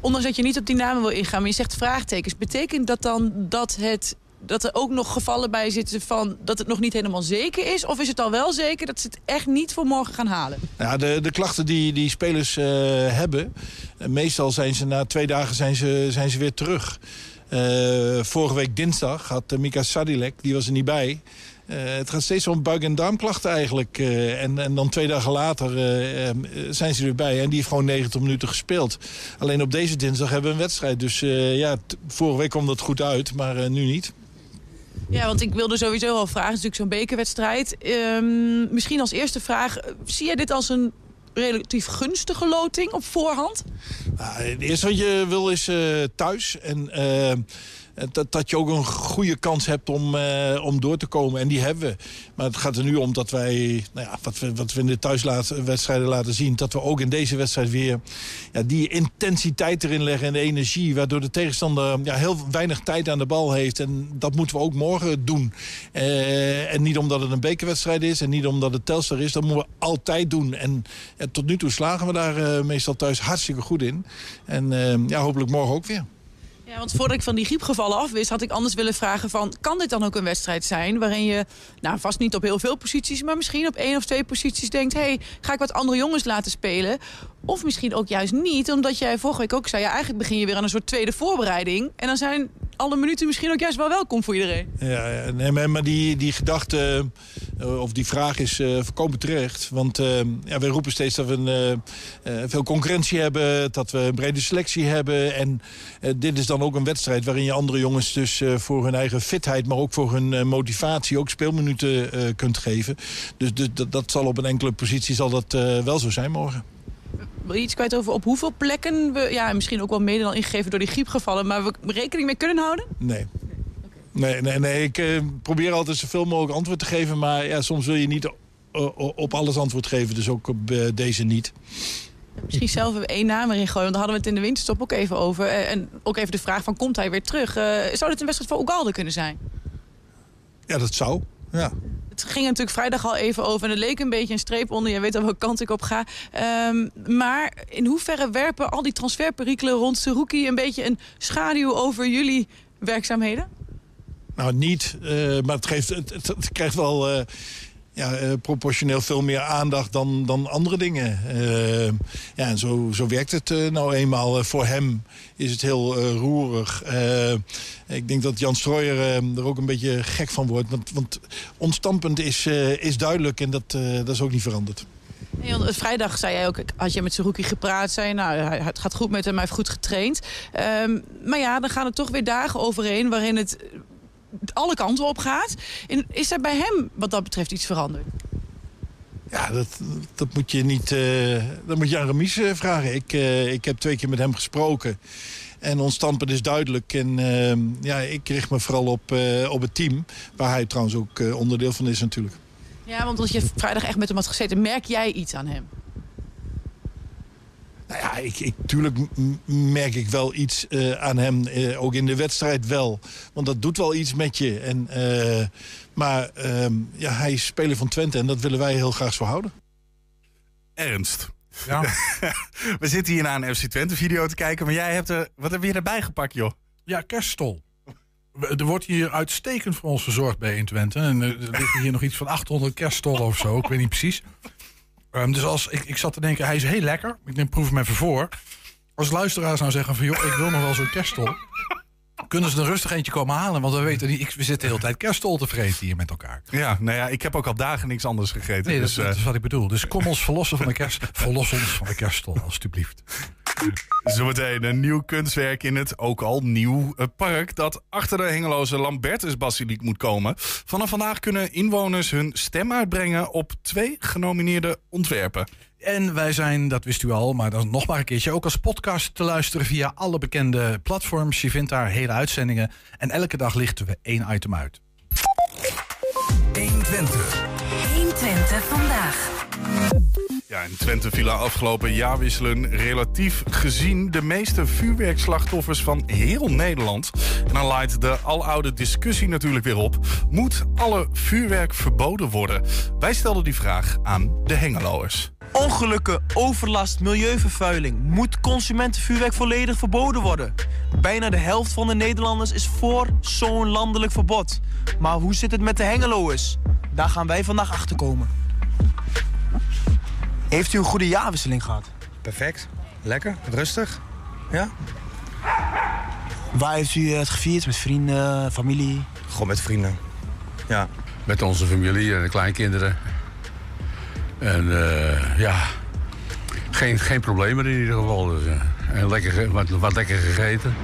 Ondanks dat je niet op die namen wil ingaan, maar je zegt vraagtekens. Betekent dat dan dat het dat er ook nog gevallen bij zitten van dat het nog niet helemaal zeker is? Of is het al wel zeker dat ze het echt niet voor morgen gaan halen? Ja, de, de klachten die, die spelers uh, hebben, uh, meestal zijn ze na twee dagen zijn ze, zijn ze weer terug. Uh, vorige week dinsdag had Mika Sadilek, die was er niet bij... Het gaat steeds om buik- en darmklachten eigenlijk. En, en dan twee dagen later zijn ze erbij. En die heeft gewoon 90 minuten gespeeld. Alleen op deze dinsdag hebben we een wedstrijd. Dus ja, vorige week kwam dat goed uit, maar nu niet. Ja, want ik wilde sowieso al vragen. Het is natuurlijk zo'n bekerwedstrijd. Um, misschien als eerste vraag. Zie jij dit als een relatief gunstige loting op voorhand? Nou, het eerste wat je wil is uh, thuis. En uh, dat, dat je ook een goede kans hebt om, uh, om door te komen. En die hebben we. Maar het gaat er nu om dat wij, nou ja, wat, we, wat we in de thuiswedstrijden laten zien... dat we ook in deze wedstrijd weer ja, die intensiteit erin leggen en de energie... waardoor de tegenstander ja, heel weinig tijd aan de bal heeft. En dat moeten we ook morgen doen. Uh, en niet omdat het een bekerwedstrijd is en niet omdat het Telstar is. Dat moeten we altijd doen. En tot nu toe slagen we daar meestal thuis hartstikke goed in. En ja, hopelijk morgen ook weer. Want voordat ik van die griepgevallen afwist, had ik anders willen vragen van... kan dit dan ook een wedstrijd zijn waarin je, nou vast niet op heel veel posities... maar misschien op één of twee posities denkt... hé, hey, ga ik wat andere jongens laten spelen? Of misschien ook juist niet, omdat jij vorige week ook zei... ja, eigenlijk begin je weer aan een soort tweede voorbereiding... en dan zijn alle minuten misschien ook juist wel welkom voor iedereen. Ja, ja nee, maar die, die gedachte, uh, of die vraag is uh, voorkomen terecht. Want uh, ja, wij roepen steeds dat we veel concurrentie hebben... dat we een brede selectie hebben. En dit is dan ook een wedstrijd waarin je andere jongens... dus voor hun eigen fitheid, maar ook voor hun motivatie... ook speelminuten kunt geven. Dus, dus dat, dat, zal op een enkele positie zal dat, wel zo zijn morgen wil je iets kwijt over op hoeveel plekken we... ja, misschien ook wel mede dan ingegeven door die griepgevallen... maar we rekening mee kunnen houden? Nee. Nee, nee, nee. Ik uh, probeer altijd zoveel mogelijk antwoord te geven... maar ja, soms wil je niet op alles antwoord geven, dus ook op uh, deze niet. Misschien zelf één naam erin gooien, want daar hadden we het in de winterstop ook even over. En ook even de vraag van, komt hij weer terug? zou dit een wedstrijd voor Ugalde kunnen zijn? Ja, dat zou, ja het ging natuurlijk vrijdag al even over en het leek een beetje een streep onder. Je weet al welke kant ik op ga. Um, maar in hoeverre werpen al die transferperikelen rond Seruki een beetje een schaduw over jullie werkzaamheden? Nou, niet. Uh, maar het, geeft, het, krijgt wel... Uh, ja, uh, proportioneel veel meer aandacht dan, dan andere dingen. Uh, ja, en zo, zo werkt het uh, nou eenmaal. voor hem is het heel roerig. ik denk dat Jan Strooijer er ook een beetje gek van wordt. Want, want ons standpunt is, is duidelijk en dat, dat is ook niet veranderd. Nee, vrijdag zei jij ook, had je met Seruki gepraat, zei nou, het gaat goed met hem, hij heeft goed getraind. Um, maar ja, dan gaan er toch weer dagen overheen waarin het alle kanten op gaat. En is er bij hem wat dat betreft iets veranderd? Ja, dat, dat moet je niet. Uh, dat moet je aan Remies uh, vragen. Ik, uh, ik heb twee keer met hem gesproken. En ons standpunt is duidelijk. En ja, ik richt me vooral op, op het team. Waar hij trouwens ook onderdeel van is natuurlijk. Ja, want als je vrijdag echt met hem had gezeten, merk jij iets aan hem? Nou ja, ik, ik, tuurlijk merk ik wel iets uh, aan hem, uh, ook in de wedstrijd wel. Want dat doet wel iets met je. En, uh, maar ehm, ja, hij is speler van Twente en dat willen wij heel graag zo houden. Ernst. Ja. *laughs* We zitten hier naar een FC Twente video te kijken, maar jij hebt er... Wat heb je erbij gepakt, joh? Ja, kerststol. Er wordt hier uitstekend voor ons verzorgd bij 120. En eh, er liggen hier nog iets van 800 kerststollen of zo. Ik weet niet precies. Ehm, dus als, ik, ik zat te denken, hij is heel lekker. Ik neem proef hem even voor. Als luisteraars nou zeggen van... joh, ik wil nog wel zo'n kerststol. Kunnen ze er rustig eentje komen halen? Want we weten niet, ik, we zitten de hele tijd kerststol te vreten hier met elkaar. Ja, nou ja, ik heb ook al dagen niks anders gegeten. Nee, dat, dus, dat eh, is wat ik bedoel. Dus kom ons verlossen van de kerst. Verlos ons van de kerststol, alstublieft. Zometeen een nieuw kunstwerk in het ook al nieuw eh, park dat achter de hengeloze Lambertus-basiliek moet komen. Vanaf vandaag kunnen inwoners hun stem uitbrengen op twee genomineerde ontwerpen. En wij zijn, dat wist u al, maar dan nog maar een keertje... ook als podcast te luisteren via alle bekende platforms. Je vindt daar hele uitzendingen. En elke dag lichten we één item uit. 120. 120 vandaag. Ja, in Twente vielen afgelopen jaarwisselen relatief gezien de meeste vuurwerkslachtoffers van heel Nederland. En dan laait de aloude discussie natuurlijk weer op. Moet alle vuurwerk verboden worden? Wij stelden die vraag aan de Hengeloers. Ongelukken, overlast, milieuvervuiling. Moet consumentenvuurwerk volledig verboden worden? Bijna de helft van de Nederlanders is voor zo'n landelijk verbod. Maar hoe zit het met de hengeloers? Daar gaan wij vandaag achter komen. Heeft u een goede jaarwisseling gehad? Perfect. Lekker. Rustig. Ja? Waar heeft u het gevierd? Met vrienden, familie? Gewoon met vrienden. Ja. Met onze familie en de kleinkinderen. En eh, ja, geen, geen problemen in ieder geval. Dus, eh, en lekker, wat, wat lekker gegeten.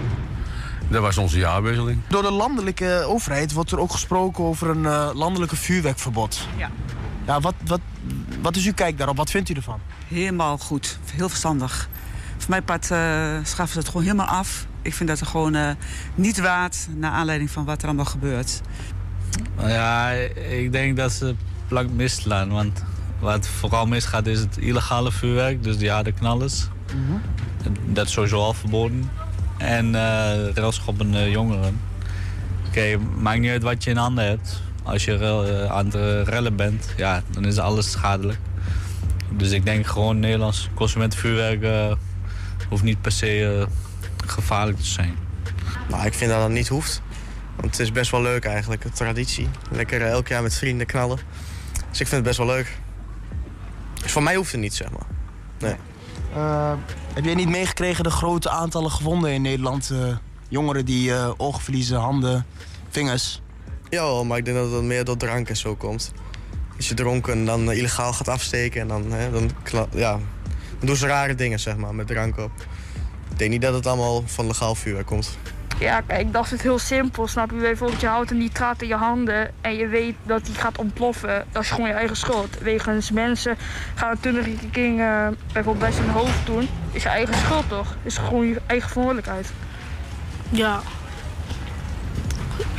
Dat was onze jaarwisseling. Door de landelijke overheid wordt er ook gesproken over een eh, landelijke vuurwerkverbod. Ja. Ja, wat, wat, wat is uw kijk daarop? Wat vindt u ervan? Helemaal goed. Heel verstandig. Voor mijn part eh schaffen ze het gewoon helemaal af. Ik vind dat er gewoon eh, niet waard, naar aanleiding van wat er allemaal gebeurt. Ja, ik denk dat ze plank misslaan. Want wat vooral misgaat is het illegale vuurwerk, dus die harde knallers. Dat is sowieso al verboden. En eh railschoppende jongeren. Oké, maakt niet uit wat je in handen hebt. Als je eh, aan het rellen bent, ja, dan is alles schadelijk. Dus ik denk gewoon Nederlands consumentenvuurwerk eh, hoeft niet per se eh, gevaarlijk te zijn. Nou, ik vind dat dat niet hoeft. Want het is best wel leuk eigenlijk, een traditie. Lekker elk jaar met vrienden knallen. Dus ik vind het best wel leuk. Dus voor mij hoeft het niet, zeg maar. Nee. Eh, heb jij niet meegekregen de grote aantallen gewonden in Nederland? Eh, jongeren die eh, ogen verliezen, handen, vingers. Ja, maar ik denk dat het meer door drank en zo komt. Als je dronken dan eh, illegaal gaat afsteken en dan, hè, dan, ja, dan doen ze rare dingen zeg maar, met drank op. Ik denk niet dat het allemaal van legaal vuurwerk komt. Ja, kijk, dat is het heel simpel, snap je? Bijvoorbeeld, je houdt een nitraat in je handen en je weet dat die gaat ontploffen. Dat is gewoon je eigen schuld. Wegens mensen gaan een tunnelking eh bijvoorbeeld bij zijn hoofd doen. Is je eigen schuld toch? Is gewoon je eigen verantwoordelijkheid. Ja.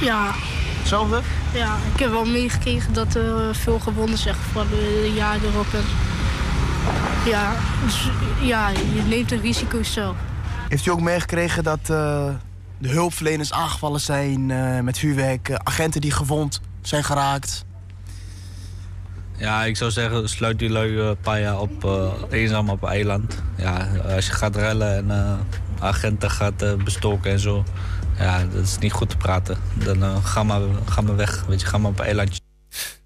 Ja. Hetzelfde? Ja, ik heb wel meegekregen dat er veel gewonden zijn gevallen de jaren erop. En ja, dus, ja, je neemt een risico zelf. Heeft u ook meegekregen dat eh, de hulpverleners aangevallen zijn eh, met vuurwerk? eh, agenten die gewond zijn geraakt? Ja, ik zou zeggen, sluit die lui een paar jaar op, eh, eenzaam op een eiland. Ja, als je gaat rellen en eh, agenten gaat eh, bestoken en zo. Ja, dat is niet goed te praten. Dan eh, ga, maar, ga maar weg, weet je, ga maar op een eilandje.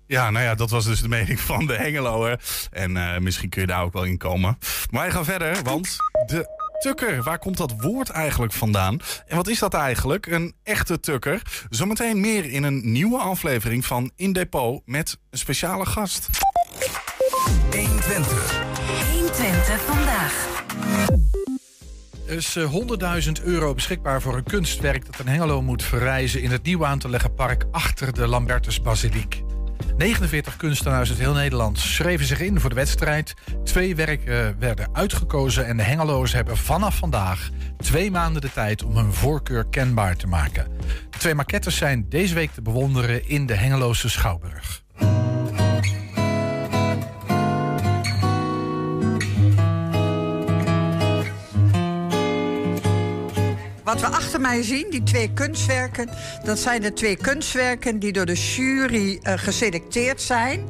Ja, nou ja, dat was dus de mening van de Hengeloer. En eh, misschien kun je daar ook wel in komen. Maar wij gaan verder, want de tukker, waar komt dat woord eigenlijk vandaan? En wat is dat eigenlijk, een echte tukker? Zometeen meer in een nieuwe aflevering van In Depot met een speciale gast. 120. 120 vandaag. Er is eh, 100.000 euro beschikbaar voor een kunstwerk dat in Hengelo moet verrijzen in het nieuw aan te leggen park achter de Lambertus Basiliek. 49 kunstenaars uit heel Nederland schreven zich in voor de wedstrijd. Twee werken werden uitgekozen en de Hengeloers hebben vanaf vandaag twee maanden de tijd om hun voorkeur kenbaar te maken. De twee maquettes zijn deze week te bewonderen in de Hengeloze Schouwburg. Wat we achter mij zien, die twee kunstwerken... dat zijn de twee kunstwerken die door de jury eh, geselecteerd zijn...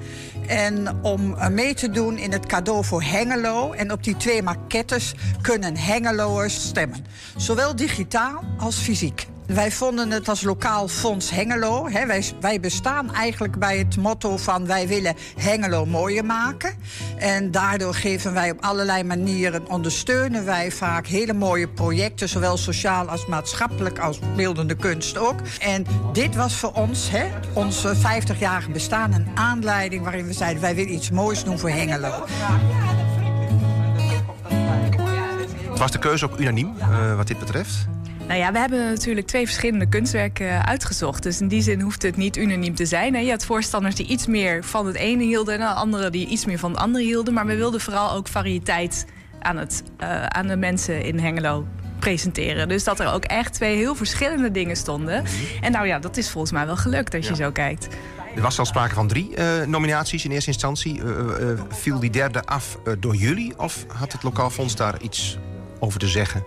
En om eh, mee te doen in het cadeau voor Hengelo. En op die twee maquettes kunnen Hengeloers stemmen. Zowel digitaal als fysiek. Wij vonden het als lokaal fonds Hengelo. Wij, wij bestaan eigenlijk bij het motto van wij willen Hengelo mooier maken. En daardoor geven wij op allerlei manieren, ondersteunen wij vaak hele mooie projecten, zowel sociaal als maatschappelijk als beeldende kunst ook. En dit was voor ons, ons 50-jarige bestaan, een aanleiding waarin we zeiden wij willen iets moois doen voor Hengelo. Was de keuze ook unaniem uh, wat dit betreft? Nou ja, we hebben natuurlijk twee verschillende kunstwerken uitgezocht. Dus in die zin hoeft het niet unaniem te zijn. Je had voorstanders die iets meer van het ene hielden... en anderen die iets meer van het andere hielden. Maar we wilden vooral ook variëteit aan, het, uh, aan de mensen in Hengelo presenteren. Dus dat er ook echt twee heel verschillende dingen stonden. En nou ja, dat is volgens mij wel gelukt als je zo kijkt. Er was al sprake van drie uh, nominaties in eerste instantie. Uh, viel die derde af door jullie? Of had het lokaal fonds daar iets over te zeggen?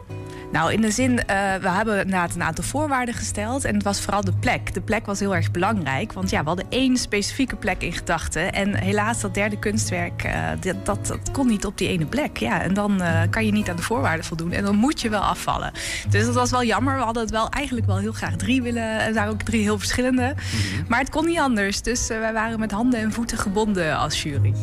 Nou, in de zin, uh, we hebben inderdaad een aantal voorwaarden gesteld. En het was vooral de plek. De plek was heel erg belangrijk. Want ja, we hadden één specifieke plek in gedachten. En helaas, dat derde kunstwerk, uh, dat, dat, dat, kon niet op die ene plek. Ja, en dan uh, kan je niet aan de voorwaarden voldoen. En dan moet je wel afvallen. Dus dat was wel jammer. We hadden het wel eigenlijk wel heel graag drie willen. Er waren ook drie heel verschillende. Mm-hmm. Maar het kon niet anders. Dus wij waren met handen en voeten gebonden als jury.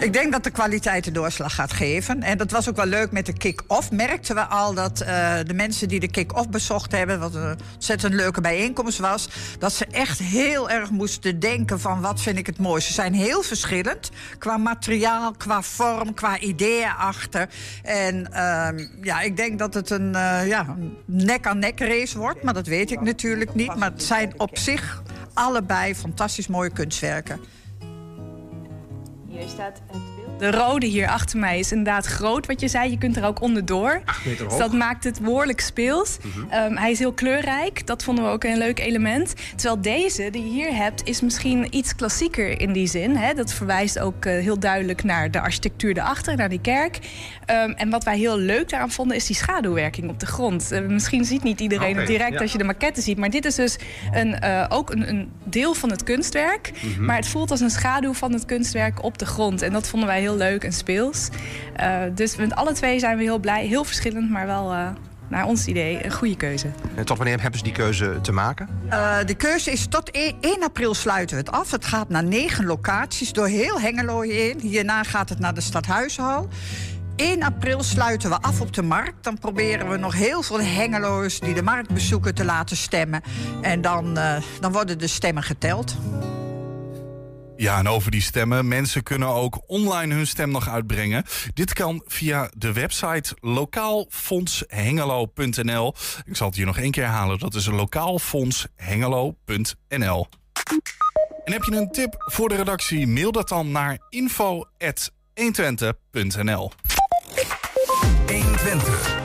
Ik denk dat de kwaliteit de doorslag gaat geven. En dat was ook wel leuk met de kick-off. Merkten we al dat uh, de mensen die de kick-off bezocht hebben... wat een ontzettend leuke bijeenkomst was... dat ze echt heel erg moesten denken van wat vind ik het mooiste. Ze zijn heel verschillend qua materiaal, qua vorm, qua ideeën achter. En uh, ja, ik denk dat het een uh, ja, nek-aan-nek race wordt. Maar dat weet ik natuurlijk niet. Maar het zijn op zich allebei fantastisch mooie kunstwerken. Hier staat het. De rode hier achter mij is inderdaad groot, wat je zei. Je kunt er ook onderdoor. Dus dat maakt het behoorlijk speels. Mm -hmm. um, hij is heel kleurrijk. Dat vonden we ook een leuk element. Terwijl deze, die je hier hebt, is misschien iets klassieker in die zin. Hè? Dat verwijst ook uh, heel duidelijk naar de architectuur erachter, naar die kerk. Um, en wat wij heel leuk daaraan vonden, is die schaduwwerking op de grond. Uh, misschien ziet niet iedereen okay, het direct ja. als je de maquette ziet. Maar dit is dus een, uh, ook een, een, deel van het kunstwerk. Mm -hmm. Maar het voelt als een schaduw van het kunstwerk op de grond. En dat vonden wij heel leuk en speels. Uh, dus met alle twee zijn we heel blij. Heel verschillend, maar wel uh, naar ons idee een goede keuze. En tot wanneer hebben ze die keuze te maken? Uh, de keuze is tot 1, 1, april sluiten we het af. Het gaat naar negen locaties door heel Hengelo heen. Hierna gaat het naar de Stadhuizenhal. 1 april sluiten we af op de markt. Dan proberen we nog heel veel Hengeloers die de markt bezoeken te laten stemmen. En dan, uh, dan worden de stemmen geteld. Ja, en over die stemmen. Mensen kunnen ook online hun stem nog uitbrengen. Dit kan via de website lokaalfondshengelo.nl. Ik zal het hier nog één keer herhalen. Dat is lokaalfondshengelo.nl. En heb je een tip voor de redactie? Mail dat dan naar info.120.nl. 120. 120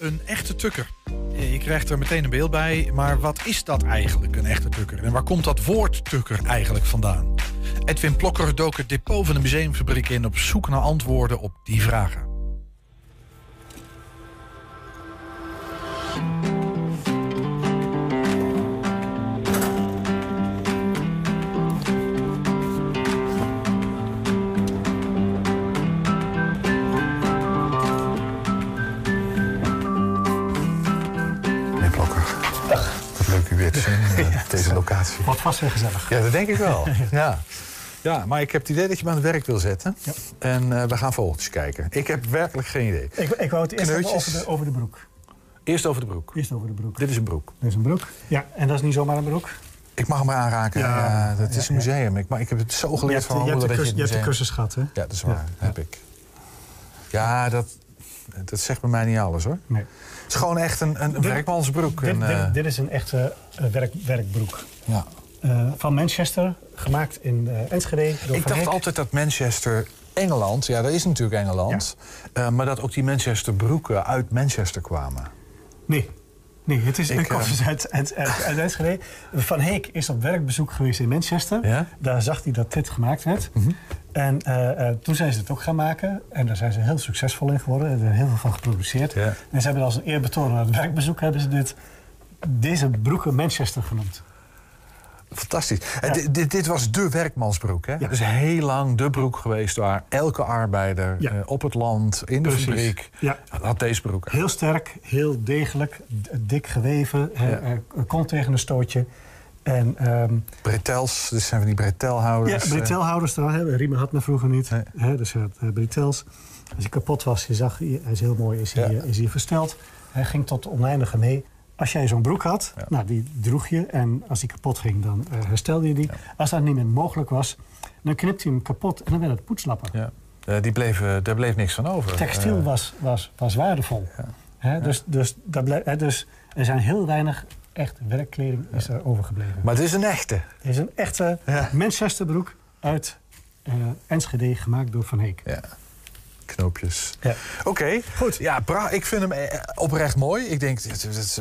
Een echte tukker. Je krijgt er meteen een beeld bij, maar wat is dat eigenlijk, een echte tukker? En waar komt dat woord tukker eigenlijk vandaan? Edwin Plokker dook het depot van de museumfabriek in op zoek naar antwoorden op die vragen. Deze locatie. Wordt vast weer gezellig. Ja, dat denk ik wel. *laughs* ja. ja, maar ik heb het idee dat je me aan het werk wil zetten. Ja. En uh, we gaan vogeltjes kijken. Ik heb werkelijk geen idee. Ik, ik wou het eerst over de, over de broek. Eerst over de broek? Eerst over de broek. Dit is een broek? Dit is een broek, ja. En dat is niet zomaar een broek. Ik mag hem aanraken. Ja, ja dat is een museum. Ik, maar ik heb het zo geleerd van je hebt, je hebt de cursus gehad, hè? Ja, dat is waar. heb ik. Ja, dat, dat zegt bij mij niet alles, hoor. Nee. Het is gewoon echt een, een werkmansbroek. Dit, en, uh... dit, dit, is een echte uh, werk, werkbroek. Ja. Uh, van Manchester, gemaakt in Enschede. Door ik dacht Hek. altijd dat Manchester Engeland, ja, dat is natuurlijk Engeland. Ja. maar dat ook die Manchester broeken uit Manchester kwamen. Nee. Nee, het is ik, een koffies uit, uit, uit, uit Enschede. Van Heek is op werkbezoek geweest in Manchester. Ja? Daar zag hij dat dit gemaakt werd. Mm -hmm. En eh, eh, toen zijn ze het ook gaan maken. En daar zijn ze heel succesvol in geworden. Er is heel veel van geproduceerd. En ze hebben als een eerbetoon aan het werkbezoek... hebben ze dit, deze broeken Manchester genoemd. Fantastisch. Dit- dit, dit was de werkmansbroek, hè? Dus heel lang de broek geweest waar elke arbeider eh, op het land, in de Precies. fabriek, Ja. had deze broek. Heel sterk, heel degelijk, dik geweven. Ja. eh, Komt tegen een stootje. En, ehm, Bretels, dus zijn van die bretelhouders. Ja, bretelhouders dan. Hè. Riemen had men vroeger niet. Hè, dus hij eh, bretels. Als hij kapot was, je zag, hij is heel mooi, is hij, eh, is hij versteld. Hij ging tot oneindige mee. Als jij zo'n broek had, nou, die droeg je. En als die kapot ging, dan eh, herstelde je die. Als dat niet meer mogelijk was, dan knipte je hem kapot. En dan werd het poetslappen. Ja. Eh, die bleven, daar bleef niks van over. Textiel Eh, was, was, was waardevol. Hè, dus, dus, dat blij- hè, dus er zijn heel weinig echt werkkleding is er overgebleven. Maar het is een echte. Het is een echte Manchesterbroek uit eh, Enschede, gemaakt door Van Heek. Ja. Knoopjes. Ja. Oké, goed. Ja, ik vind hem eh, oprecht mooi. Ik denk,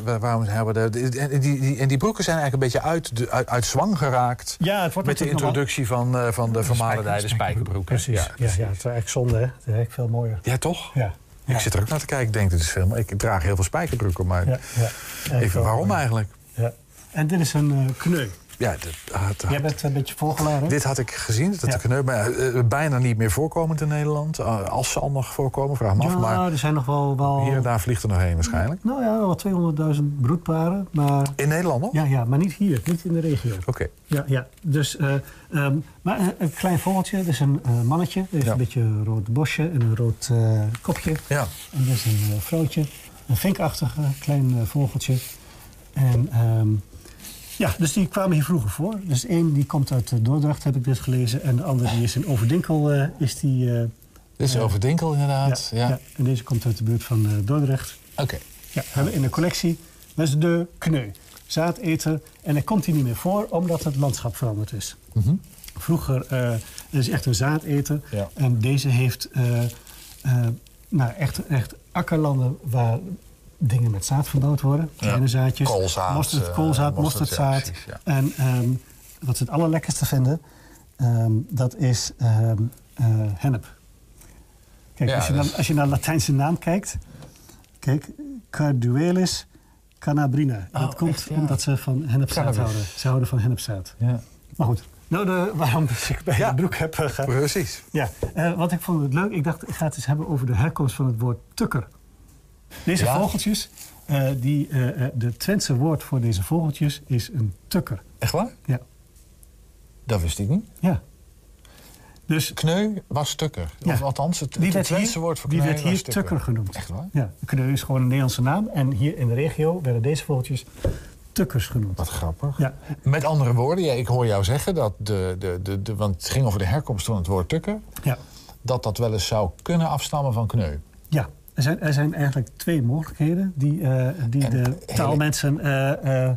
waarom hebben we de, en, die, die, en die broeken zijn eigenlijk een beetje uit, de, uit, uit zwang geraakt. Ja, het wordt met de introductie van, eh, van de vermalendijde spijkerbroeken. Precies. Ja, ja, het is eigenlijk zonde, hè? Het is eigenlijk veel mooier. Ja, toch? Ja. Ik zit er ook naar te kijken. Ik denk, dit is veel. Ik draag heel veel spijkerbroeken, maar Ja, ja. even waarom eigenlijk? Ja. En dit is een kneu. Ja, dit, had- Jij bent een beetje volgeladen. dit had ik gezien. Dat Ja. de kneu, maar, eh, bijna niet meer voorkomend in Nederland. Eh, als ze al nog voorkomen, vraag me af. Maar er zijn nog wel... wel hier en daar vliegt er nog heen waarschijnlijk. Nou ja, wel 200.000 broedparen. Maar, In Nederland nog? ja, ja, maar niet hier, niet in de regio. Oké. Ja, ja. Dus, eh, ehm, maar een, klein vogeltje, dat is een eh, mannetje. Dat heeft Ja. een beetje een rood bosje en een rood eh, kopje. Ja. En dat is een eh, vrouwtje. Een vinkachtig eh, klein eh, vogeltje. En ehm, ja, dus die kwamen hier vroeger voor. Dus één die komt uit eh, Dordrecht, heb ik dus gelezen. En de andere die is in Overdinkel. eh, is die, eh, Dit is Overdinkel inderdaad. Ja. ja. En deze komt uit de buurt van eh, Dordrecht. Oké. Ja, we hebben in de collectie. Dat is de kneu. Zaadeter. En hij komt hier niet meer voor omdat het landschap veranderd is. Mhm. Vroeger eh is echt een zaadeter. Ja. En deze heeft eh, eh, nou, echt, echt akkerlanden waar dingen met zaad verbouwd worden. Kleine zaadjes. Koolzaad, Mosterd, eh, koolzaad, mosterd, mosterdzaad. ja, precies, ja. En ehm, wat ze het allerlekkerste vinden, ehm, dat is eh, hennep. Kijk, als, je dus- naar, als je naar de Latijnse naam kijkt... Kijk, Carduelis canabrina. Oh, dat komt echt, omdat ze van hennepzaad houden. Ze houden van hennepzaad. Ja. Maar goed, nou, de, waarom ik bij de broek heb... ge- Precies. ja, wat ik vond het leuk, ik dacht, ik ga het eens hebben over de herkomst van het woord tukker. Deze Ja? vogeltjes, eh, die, eh, eh, de Twentse woord voor deze vogeltjes is een tukker. Echt waar? Ja. Dat wist ik niet. Ja. Dus kneu was tukker. Ja. Of althans, het, die het werd Twentse hier, woord voor die kneu werd was hier tukker genoemd. Echt waar? Ja, kneu is gewoon een Nederlandse naam. En hier in de regio werden deze vogeltjes tukkers genoemd. Wat grappig. Ja. Met andere woorden, ja, ik hoor jou zeggen dat de, de, de, de, want het ging over de herkomst van het woord tukker, Ja. dat dat wel eens zou kunnen afstammen van kneu. Ja, er zijn, er zijn eigenlijk twee mogelijkheden die, eh, die de taalmensen eh, eh,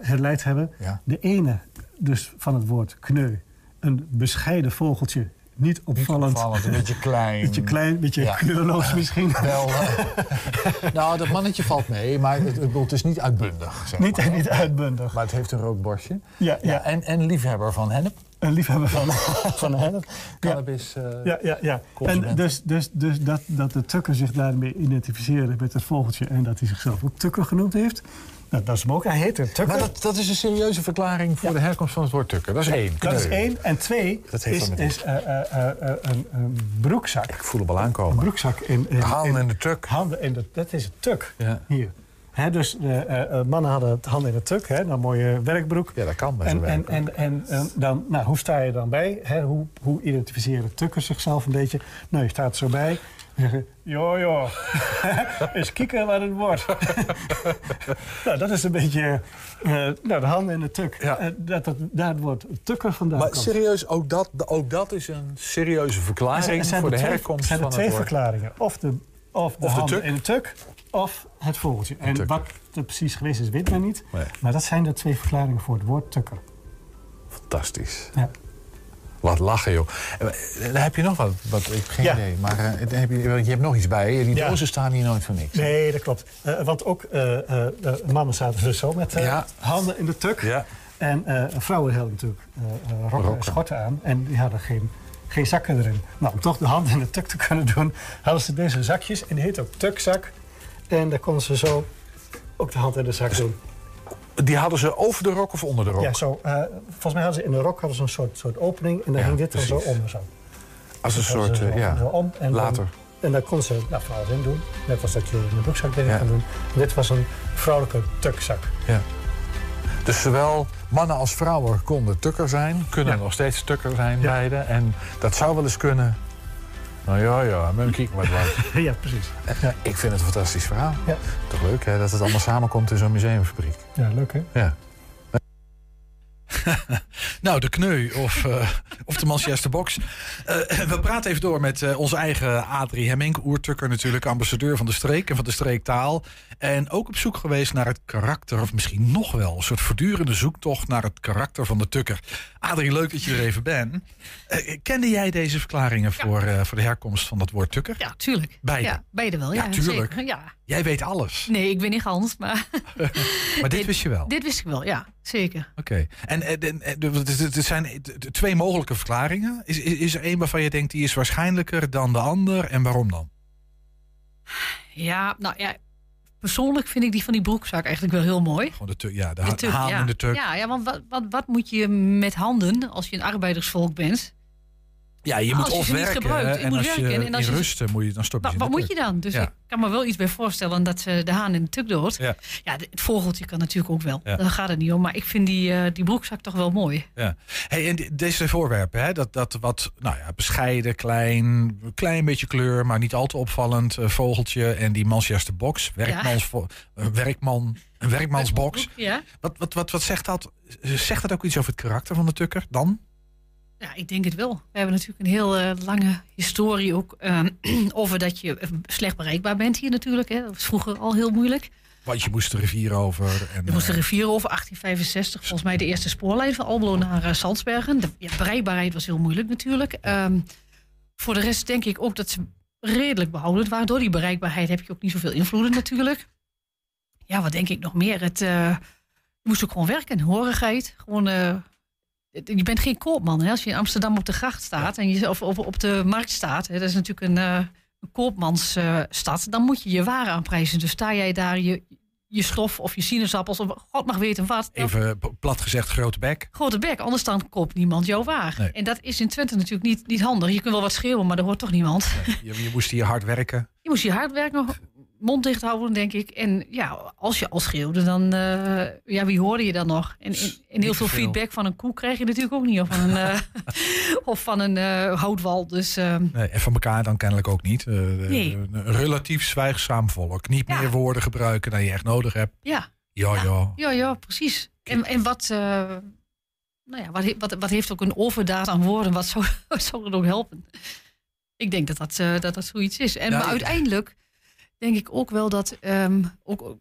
herleid hebben. Ja. De ene, dus van het woord kneu, een bescheiden vogeltje, niet opvallend. opvallend, een beetje *laughs* klein. beetje klein, beetje Ja. kleurloos misschien. Wel, *laughs* nou, dat mannetje valt mee, maar het, het, is niet uitbundig. Zeg Niet, maar. niet uitbundig. Maar het heeft een rood borstje. Ja, ja. En, en liefhebber van hennep. Een liefhebber van, van. Cannabis. eh, Ja, ja, ja. En dus, dus, dus dat, dat de tukker zich daarmee identificeerde met het vogeltje... en dat hij zichzelf ook tukker genoemd heeft... Nou, dat is hem ook. Hij heet er tukker. Maar dat, dat is een serieuze verklaring voor de herkomst van het woord tukker. Dat is één. Dat is één. En twee Dat is, is eh, eh, een, een broekzak. Ik voel hem al Een aankomen. broekzak in, in, Handen in de tuk. Handen in de, dat is het tuk. Ja. Hier. Dus eh, eh, mannen hadden het handen in de tuk, hè, een mooie werkbroek. Ja, dat kan bij En, en, en, en, en dan, nou, hoe sta je dan bij? Hoe, hoe identificeren tukkers zichzelf een beetje? Nou, je staat zo bij. En zeggen, joh, joh, eens kijken wat het wordt. *laughs* nou, dat is een beetje eh, nou, de handen in de tuk. Eh, dat, dat, daar woord tukker vandaan Maar komt. serieus, ook dat, ook dat is een serieuze Er verklaring zijn- er zijn voor de er twee- herkomst er zijn er van twee het woord. verklaringen. Of de, of de Of de handen tuk. in de tuk, of het vogeltje. En tukker. wat er precies geweest is, weet men niet. Nee. Maar dat zijn de twee verklaringen voor het woord tukker. Fantastisch. Ja. Wat lachen, joh. En, eh, Dan heb je nog wat, wat ik heb geen Ja. idee. Maar eh, heb je, je hebt nog iets bij. Die Ja. dozen staan hier nooit voor niks. Nee, dat klopt. Eh, want ook eh, eh, de mannen zaten dus zo met eh, Ja. handen in de tuk. Ja. En eh, vrouwen hadden natuurlijk eh, eh, rokken en Rokken. schorten aan. En die hadden geen, geen zakken erin. Nou, om toch de hand in de tuk te kunnen doen, hadden ze deze zakjes. En die heet ook tukzak. En daar konden ze zo ook de hand in de zak doen. Die hadden ze over de rok of onder de rok? Ja, zo. eh, volgens mij hadden ze in de rok hadden ze een soort, soort opening. En daar Ja, hing dit dan zo onder zo. Als een soort, eh, zo- ja, zo om. En dan- later. en daar konden ze nou, van alles in doen. Net als dat je in de broekzak dingen Ja. kan doen. En dit was een vrouwelijke tukzak. Ja. Dus zowel mannen als vrouwen konden tukker zijn, kunnen nog steeds tukker zijn, beide. En dat zou wel eens kunnen. Nou ja, ja, met een kiek wat wat. *laughs* ja, precies. Ja, ik vind het een fantastisch verhaal. Ja. Toch leuk hè, dat het allemaal samenkomt in zo'n museumfabriek. Ja, leuk hè? Ja. *laughs* Nou, de kneu of, eh, of de Manchester Box. Eh, we praten even door met eh, onze eigen Adrie Hemming. Oertukker natuurlijk, ambassadeur van de streek en van de streektaal. En ook op zoek geweest naar het karakter, of misschien nog wel... een soort voortdurende zoektocht naar het karakter van de tukker. Adrie, leuk dat je er even bent. Kende jij deze verklaringen voor, voor de herkomst van dat woord tukker? Ja, tuurlijk. Beide? Ja, beide wel. Ja, Ja, tuurlijk. Zeker, ja. Jij weet alles. Nee, ik ben niet Hans, maar... *laughs* Maar dit wist je wel? Dit wist ik wel, ja. Zeker. Oké. En eh, de- eh, de- er zijn eh, twee mogelijke verklaringen. Is, is, er één waarvan je denkt die is waarschijnlijker dan de ander? En waarom dan? Ja, nou ja... Persoonlijk vind ik die van die broekzak eigenlijk wel heel mooi. Gewoon de, tu- ja, de, De tuk, haan ja. de tuk. Ja, ja want wat, wat, wat moet je met handen als je een arbeidersvolk bent? Ja, je Als moet of werken. gebruikt, en moet als je en als in je- rusten moet je dan stop je Wat, moet je dan? Dus Ja. ik kan me wel iets bij voorstellen dat ze de haan in de tuk dood. Ja. Ja, het vogeltje kan natuurlijk ook wel. Ja. Daar gaat het niet om. Maar ik vind die, eh, die broekzak toch wel mooi. Ja. Hey, en die- deze voorwerpen, hè, dat, dat wat nou ja, bescheiden, klein, klein beetje kleur, maar niet al te opvallend eh, vogeltje en die Manchester box, werkmans, een werkman, een werkmansbox. Ja. Wat, wat, wat, wat zegt dat? Zegt dat ook iets over het karakter van de tukker dan? Ja, ik denk het wel. We hebben natuurlijk een heel eh, lange historie ook eh, *clears throat* over dat je eh, slecht bereikbaar bent hier natuurlijk. Hè. Dat was vroeger al heel moeilijk. Want je moest de rivier over. En, Er moest de eh, rivier over 1865, volgens mij de eerste spoorlijn van Almelo naar eh, Salzbergen. De ja, bereikbaarheid was heel moeilijk natuurlijk. Ehm, voor de rest denk ik ook dat ze redelijk behouden waren. Door die bereikbaarheid heb je ook niet zoveel invloeden natuurlijk. Ja, wat denk ik nog meer? Het, je moest ook gewoon werken, horigheid. Gewoon, je bent geen koopman. Hè? Als je in Amsterdam op de gracht staat en je, of, of op de markt staat. Hè? Dat is natuurlijk een, eh, een koopmansstad. dan moet je je waren aanprijzen. Dus sta jij daar je, je stof of je sinaasappels of god mag weten wat. dan- Even plat gezegd, grote bek. Grote bek, anders dan koopt niemand jouw waar. Nee. En dat is in Twente natuurlijk niet, niet handig. Je kunt wel wat schreeuwen, maar er hoort toch niemand. Je, je moest hier hard werken. Je moest je hard werken, mond dicht houden, denk ik. En ja, als je al schreeuwde, dan... eh, ja, wie hoorde je dan nog? En, en, en heel veel feedback van een koe krijg je natuurlijk ook niet. Of van een, eh, *laughs* of van een eh, houtwal. Dus Nee, en van elkaar dan kennelijk ook niet. Nee. Een relatief zwijgzaam volk. Niet meer woorden gebruiken dan je echt nodig hebt. ja, Ja, ja. ja, ja, precies. En, en wat... nou ja, wat, wat, wat heeft ook een overdaad aan woorden? Wat zou, *laughs* wat zou er ook helpen? Ik denk dat dat, dat, dat zoiets is. En, maar uiteindelijk denk ik ook wel dat, ehm, ook,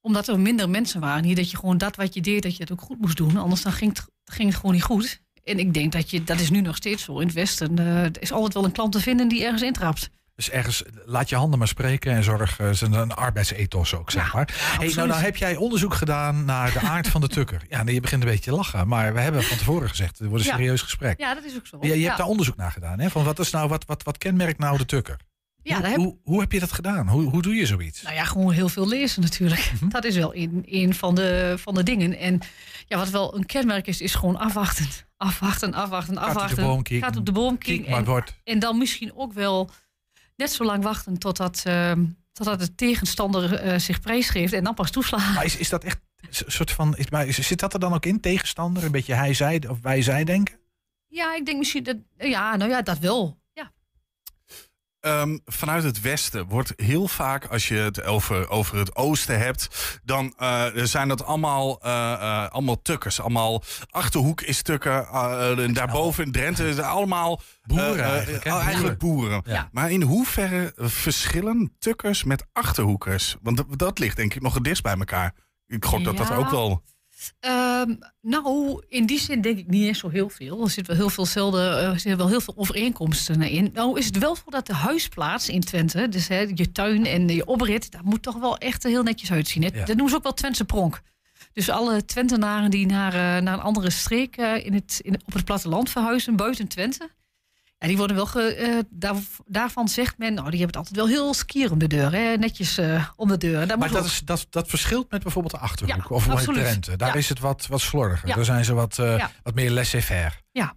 omdat er minder mensen waren hier, dat je gewoon dat wat je deed, dat je het ook goed moest doen. Anders dan ging het, ging het gewoon niet goed. En ik denk dat je, dat is nu nog steeds zo in het Westen. eh, er is altijd wel een klant te vinden die ergens intrapt. Dus ergens, laat je handen maar spreken en zorg, eh, is een, arbeidsethos ook, zeg maar. hey, nou, absoluut. nou heb jij onderzoek gedaan naar de aard van de tukker. Ja, nee, je begint een beetje te lachen, maar we hebben van tevoren gezegd, het wordt een Ja. serieus gesprek. Ja, dat is ook zo. Ja, je hebt daar onderzoek naar gedaan, hè? Van wat, is nou, wat, wat, wat kenmerkt nou de tukker? Ja, hoe, heb- hoe, hoe heb je dat gedaan? Hoe, hoe doe je zoiets? Nou ja, gewoon heel veel lezen natuurlijk. Mhm. *laughs* Dat is wel een, een van, de, van de dingen. En ja, wat wel een kenmerk is, is gewoon afwachten. Afwachten, afwachten, Gaat afwachten. kijken. Gaat op de boom En, en dan misschien ook wel net zo lang wachten totdat, ehm totdat de tegenstander eh, zich prijsgeeft en dan pas toeslaan. Maar is, is dat echt een soort van. Is, maar zit dat er dan ook in, tegenstander? Een beetje hij, zij of wij, zij denken? Ja, ik denk misschien dat. Ja, nou ja, dat wel. Ehm, vanuit het westen wordt heel vaak, als je het over, over het oosten hebt, dan eh, zijn dat allemaal, eh, eh, allemaal tukkers. Allemaal Achterhoek is tukker, en daarboven in Drenthe is allemaal Boeren eigenlijk, oh, eigenlijk boeren. Ja. Maar in hoeverre verschillen tukkers met achterhoekers? Want dat, dat ligt denk ik nog het dichtst bij elkaar. Ik gok dat dat ook wel. Ehm, nou, in die zin denk ik niet eens zo heel veel. Er zit wel heel veel, zelden, eh, er zitten wel heel veel overeenkomsten in. Nou is het wel zo dat de huisplaats in Twente, dus hè, je tuin en je oprit, daar moet toch wel echt heel netjes uitzien. hè. Ja. Dat noemen ze ook wel Twentse pronk. Dus alle Twentenaren die naar, eh, naar een andere streek eh, in het, in, op het platteland verhuizen, buiten Twente. Ja, die worden wel. Ge, eh, daar, daarvan zegt men, nou, die hebben het altijd wel heel skier om de deur. Hè? Netjes eh, om de deur. Daar Maar dat, is, dat, dat verschilt met bijvoorbeeld de Achterhoek Ja, of met. Drenthe. Daar Ja. is het wat, wat slordiger. Daar zijn ze wat, eh, wat meer laissez-faire. Ja,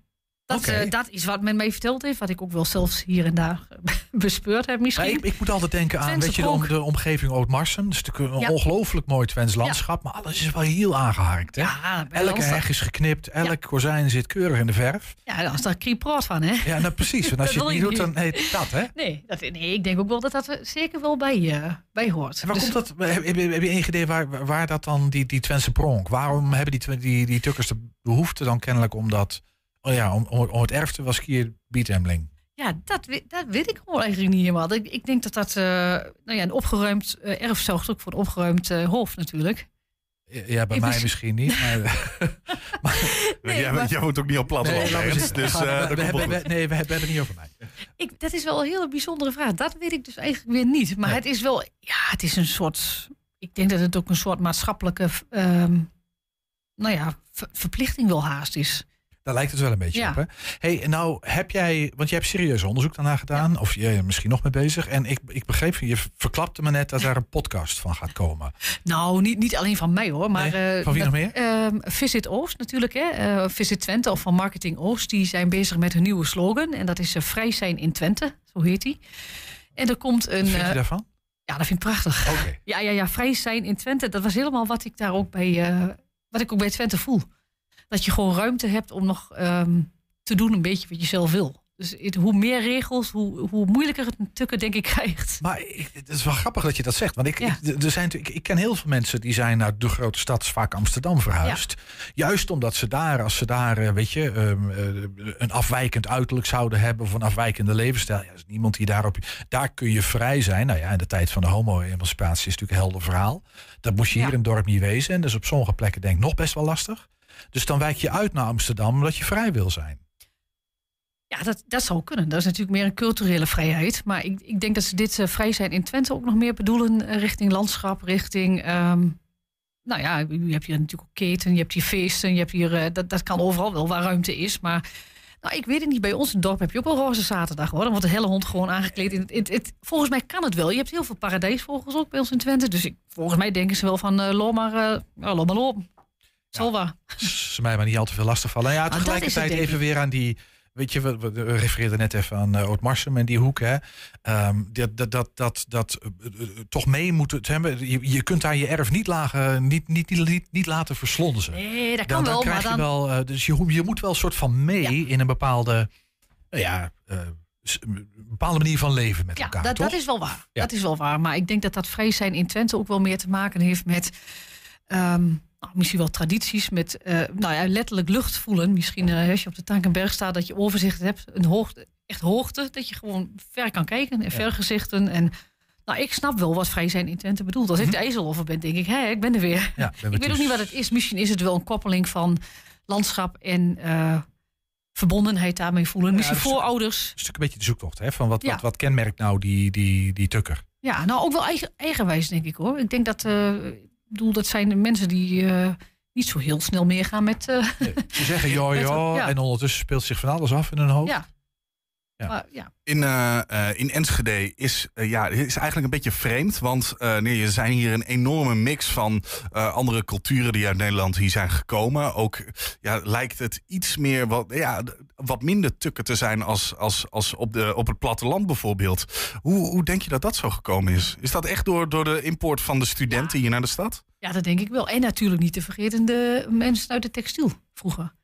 dat, eh, dat is wat men mij verteld heeft. Wat ik ook wel zelfs hier en daar *laughs* bespeurd heb misschien. Ik, ik moet altijd denken aan weet je, de, om- de omgeving Oud-Marsum. Dat is natuurlijk een Ja. ongelooflijk mooi Twents landschap. Maar alles is wel heel aangehaakt. Hè? Ja, Elke heg is geknipt. Elk kozijn zit keurig in de verf. Ja, daar is daar kriepproot van, hè? Ja, nou precies. Want als *laughs* je het niet doet, dan nee, dat hè. Nee, dat, nee, ik denk ook wel dat dat er zeker wel bij, eh, bij hoort. En waar Dus- komt dat? Heb, heb, heb je enig idee waar, waar dat dan, die, die Twentse pronk? Waarom hebben die, die, die tukkers de behoefte dan kennelijk om dat... Oh ja, om, om, om het erfte was skier Bietemling. Ja, dat, dat weet ik gewoon eigenlijk niet helemaal. Ik, ik denk dat dat eh, nou ja, een opgeruimd eh, erf zorgt ook voor een opgeruimd hoofd natuurlijk. Ja, bij Ik mij mis- misschien niet. *laughs* Maar, jij, maar- jij woont ook niet op platteland. Nee, maar dus eh, we- we hebben- goed. Nee, we hebben het niet over mij. Ik, dat is wel een hele bijzondere vraag. Dat weet ik dus eigenlijk weer niet. Maar het is wel, ja, het is een soort. Ik denk dat het ook een soort maatschappelijke, ehm, nou ja, ver- verplichting wel haast is. Daar lijkt het wel een beetje Ja. op. Hè? Hey, nou heb jij, want je hebt serieus onderzoek daarna gedaan, of je er misschien nog mee bezig. En ik, ik begreep, je verklapte me net dat daar een podcast van gaat komen. Nou, niet, niet alleen van mij hoor, maar. Nee? eh, Van wie dat- nog meer? ehm, Visit Oost natuurlijk, hè? Eh, Visit Twente of van Marketing Oost. Die zijn bezig met een nieuwe slogan. En dat is eh, Vrij zijn in Twente, zo heet die. En er komt een. Wat vind je daarvan? Ja, dat vind ik prachtig. Ja, ja, ja, vrij zijn in Twente. Dat was helemaal wat ik daar ook bij, wat ik ook bij Twente voel. Dat je gewoon ruimte hebt om nog ehm, te doen een beetje wat je zelf wil. Dus het- hoe meer regels, hoe, hoe moeilijker het een tukken denk ik krijgt. Maar het is wel grappig dat je dat zegt. Want ik, ik, er zijn, natuurlijk- ik, ik ken heel veel mensen die zijn naar de grote stad, vaak Amsterdam, verhuisd. Juist omdat ze daar, als ze daar, eh, weet je, ehm, eh, een afwijkend uiterlijk zouden hebben of een afwijkende levensstijl. Ja, is niemand die daarop. Daar kun je vrij zijn. Nou ja, in de tijd van de homo-emancipatie is natuurlijk een helder verhaal. Dat moest je hier in het dorp niet wezen. En dat is op sommige plekken denk ik nog best wel lastig. Dus dan wijk je uit naar Amsterdam omdat je vrij wil zijn. Ja, dat, dat zou kunnen. Dat is natuurlijk meer een culturele vrijheid. Maar ik, ik denk dat ze dit eh, vrij zijn in Twente ook nog meer bedoelen eh, richting landschap, richting. ehm, nou ja, je hebt hier natuurlijk ook keten, je hebt hier feesten, je hebt hier. eh, dat, dat kan overal wel waar ruimte is. Maar nou, ik weet het niet. Bij ons in het dorp heb je ook wel roze zaterdag hoor. Wordt de hele hond gewoon aangekleed. In het, volgens mij kan het wel. Je hebt heel veel paradijsvogels ook bij ons in Twente. Dus ik, volgens mij denken ze wel van uh, loop maar, uh, maar lopen. Wel. Ze mij maar niet al te veel lastig vallen. Ja, het, tegelijkertijd even weer aan die. Weet je, we, we refereerden net even aan uh, Oud-Marsum en die hoek. Hè. Ehm, dat dat, dat, dat, dat uh, uh, toch mee moeten hebben. Je, je kunt daar je erf niet, lagen, niet, niet, niet, niet laten verslonzen. Nee, dat kan dan, dan wel. krijg Maar je dan, wel. uh, dus je, je moet wel een soort van mee in een bepaalde. ja, een bepaalde manier van leven met ja, elkaar. dat, toch? dat is wel waar. Ja. Dat is wel waar. Maar ik denk dat dat vrij zijn in Twente ook wel meer te maken heeft met. Um, nou, misschien wel tradities met uh, nou ja, letterlijk lucht voelen. Misschien uh, als je op de Tankenberg staat dat je overzicht hebt. Een hoogte, echt hoogte, dat je gewoon ver kan kijken en Ja. vergezichten. En nou, ik snap wel wat vrij zijn in Twente bedoelt. Als ik de IJsselover ben, denk ik, hé, ik ben er weer. Mhm. Ja, ben ik weet ook niet wat het is. Misschien is het wel een koppeling van landschap en uh, verbondenheid daarmee voelen. Ja, Misschien is- voorouders. Is natuurlijk een beetje de zoektocht. Hè, van wat, Ja. wat, wat kenmerkt nou die, die, die tukker? Ja, nou ook wel eigen, eigenwijs, denk ik hoor. Ik denk dat, bedoel, dat zijn de mensen die uh, niet zo heel snel meegaan met. Uh, Ze zeggen *laughs* ja, met- ja, en ondertussen speelt zich van alles af in hun hoofd. ja. Ja. Maar, ja. In, eh, eh, in Enschede is, eh, ja, is eigenlijk een beetje vreemd. Want eh, nee, er zijn hier een enorme mix van eh, andere culturen die uit Nederland hier zijn gekomen. Ook ja, lijkt het iets meer wat, ja, wat minder tukken te zijn als, als, als op, de, op het platteland bijvoorbeeld. Hoe, hoe denk je dat dat zo gekomen is? Is dat echt door, door de import van de studenten hier naar de stad? ja, dat denk ik wel. En natuurlijk niet te vergeten de mensen uit de textiel vroeger.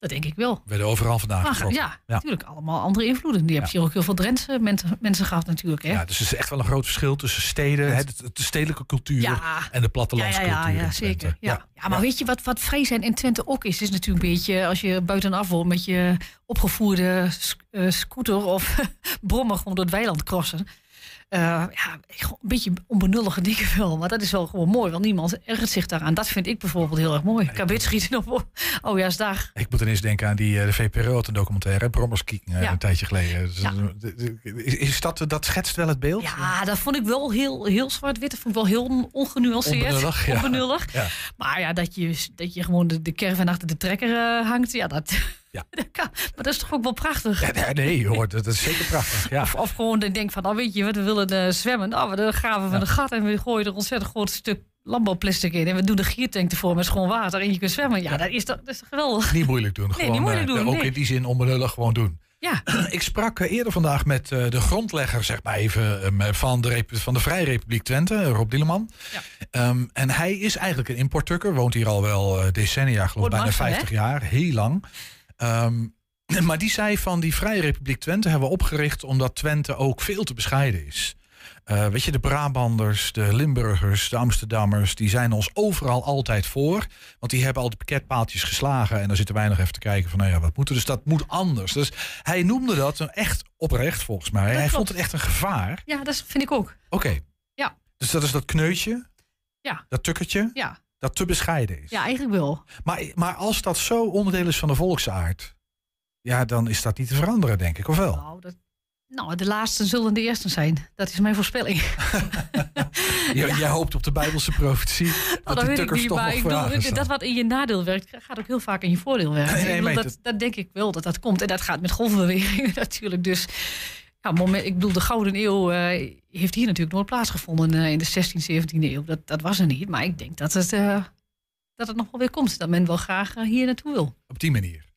Dat denk ik wel. werden overal vandaan Maar, getrokken. ja, natuurlijk allemaal andere invloeden. Die heb je hier ook heel veel Drentse mensen, mensen gehad natuurlijk. Hè? Ja, dus er is echt wel een groot verschil tussen steden, hè, de, de stedelijke cultuur Ja. en de Ja, plattelandscultuur. ja, ja, ja zeker. Ja. Ja, maar weet je wat, wat vrij zijn in Twente ook is? Is natuurlijk een beetje als je buitenaf woont met je opgevoerde sc- eh, scooter of *laughs* brommer gewoon door het weiland crossen. Eh, ja, een beetje onbenullige dingen wel. Maar dat is wel gewoon mooi, want niemand ergert zich daaraan. Dat vind ik bijvoorbeeld heel erg mooi. Kabit schieten op oudjaarsdag. Ik moet ineens denken aan die eh, de VPRO een documentaire, Brommerskiek, eh, Ja. een tijdje geleden. Dus, Ja. Is, is dat, dat schetst wel het beeld? Ja, dat vond ik wel heel, heel zwart-wit. Dat vond ik wel heel ongenuanceerd. Onbenullig, ja. Onbenullig. Ja. Maar ja, dat je, dat je gewoon de, de caravan achter de trekker hangt, ja, dat, Ja. *laughs* maar dat is toch ook wel prachtig? Ja, nee, nee, hoor, dat is zeker prachtig. Ja. Of, of gewoon de denk van, nou weet je we willen eh, zwemmen. Nou, dan graven we een gat en we gooien er ontzettend groot stuk landbouwplastic in. En we doen de giertank ervoor met schoon water en je kunt zwemmen. Ja, dat is toch, dat is toch geweldig? Niet moeilijk doen. *laughs* Nee, Gewoon, niet moeilijk eh, doen, Ook nee. in die zin onbenullig gewoon doen. Ja. *clears throat* Ik sprak eh, eerder vandaag met de grondlegger, zeg maar even, eh, van de, van de Vrije Republiek Twente, Rob Dieleman. Ehm, en hij is eigenlijk een importtukker, woont hier al wel decennia, geloof ik, bijna massa, 50 hè? jaar, heel lang. Ehm, *laughs* maar die zei van die Vrije Republiek Twente hebben we opgericht omdat Twente ook veel te bescheiden is. Eh, weet je, de Brabanders, de Limburgers, de Amsterdammers, die zijn ons overal altijd voor. Want die hebben al de pakketpaaltjes geslagen. En dan zitten wij nog even te kijken van, nou ja, wat moet er? Dus dat moet anders. Dus hij noemde dat een echt oprecht, volgens mij. hij klopt. vond het echt een gevaar. Ja, dat vind ik ook. Oké. Ja. Dus dat is dat kneutje, Ja. dat tukkertje, Ja. Dat te bescheiden is. Ja, eigenlijk wel. Maar, maar als dat zo onderdeel is van de volksaard, ja, dan is dat niet te veranderen, denk ik, of wel? Nou, dat, nou, de laatste zullen de eerste zijn. Dat is mijn voorspelling. *laughs* Je- Jij hoopt op de Bijbelse profetie dat, *laughs* Nou, dat die weet ik tukkers toch nog ik bedoel, dat wat in je nadeel werkt, gaat ook heel vaak in je voordeel werken. Nee, nee, Ik bedoel, maar dat, dat denk ik wel, dat dat komt. En dat gaat met golfbewegingen *laughs* natuurlijk. Dus ja, moment, ik bedoel, de Gouden Eeuw eh, heeft hier natuurlijk nooit plaatsgevonden eh, in de 16e, 17e eeuw. Dat, dat was er niet. Maar ik denk dat het, eh, dat het nog wel weer komt. Dat men wel graag hier naartoe wil. Op die manier.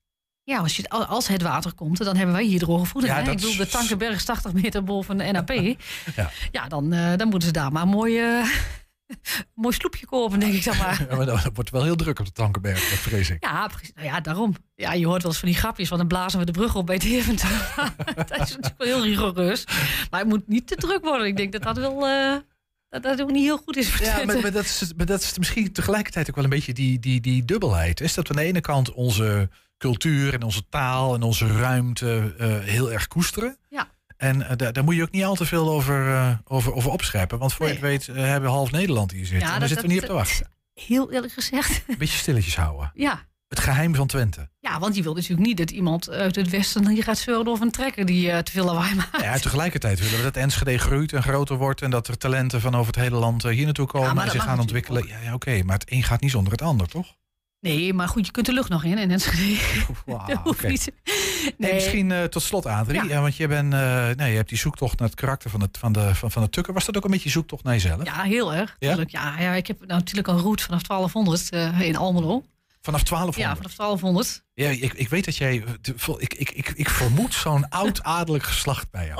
Ja, als, je, als het water komt, dan hebben wij hier droge voeding. Ja, hè? Ik bedoel, de Tankenberg is 80 meter boven de NAP. *laughs* Ja. ja, dan, dan moeten ze daar maar mooi, *laughs* mooi sloepje kopen, denk ik dan maar. Ja, maar dat wordt wel heel druk op de Tankenberg, dat vrees ik. Ja. Nou ja, daarom. Ja, je hoort wel eens van die grapjes, want dan blazen we de brug op bij Deventer. *laughs* dat is natuurlijk wel heel rigoureus. Maar het moet niet te druk worden. Ik denk dat dat wel... eh, dat dat ook niet heel goed is voor Ja, maar, *laughs* maar dat is, maar dat is misschien tegelijkertijd ook wel een beetje die, die, die dubbelheid. Is dat we aan de ene kant onze cultuur en onze taal en onze ruimte eh, heel erg koesteren. Ja. En eh, daar, daar moet je ook niet al te veel over, eh, over, over opscheppen. Want voor je het weet eh, hebben we half Nederland hier zitten. en daar zitten we niet op te wachten. Heel eerlijk gezegd. Een beetje stilletjes houden. Ja. Het geheim van Twente. ja, want je wil natuurlijk niet dat iemand uit het westen hier gaat zeuren over een trekker die te veel lawaai maakt. Ja, tegelijkertijd willen we dat Enschede groeit en groter wordt. En dat er talenten van over het hele land hier naartoe komen en zich gaan ontwikkelen. Ja, ja oké. maar het een gaat niet zonder het ander, toch? Nee, maar goed, je kunt de lucht nog in Enschede. dat hoeft oké. niet. Nee, Nee. misschien eh, tot slot, Adrie. Ja. want je, bent, eh, nee, je hebt die zoektocht naar het karakter van, het, van, de, van, van de tukker. Was dat ook een beetje zoektocht naar jezelf? Ja, heel erg. Ja? Ja? Ja, ik heb nou natuurlijk een route vanaf 1200 eh, in Almelo. Vanaf 1200? Ja, vanaf 1200. Ja, ik, ik weet dat jij... Ik, ik, ik, ik vermoed zo'n oud-adellijk geslacht bij jou.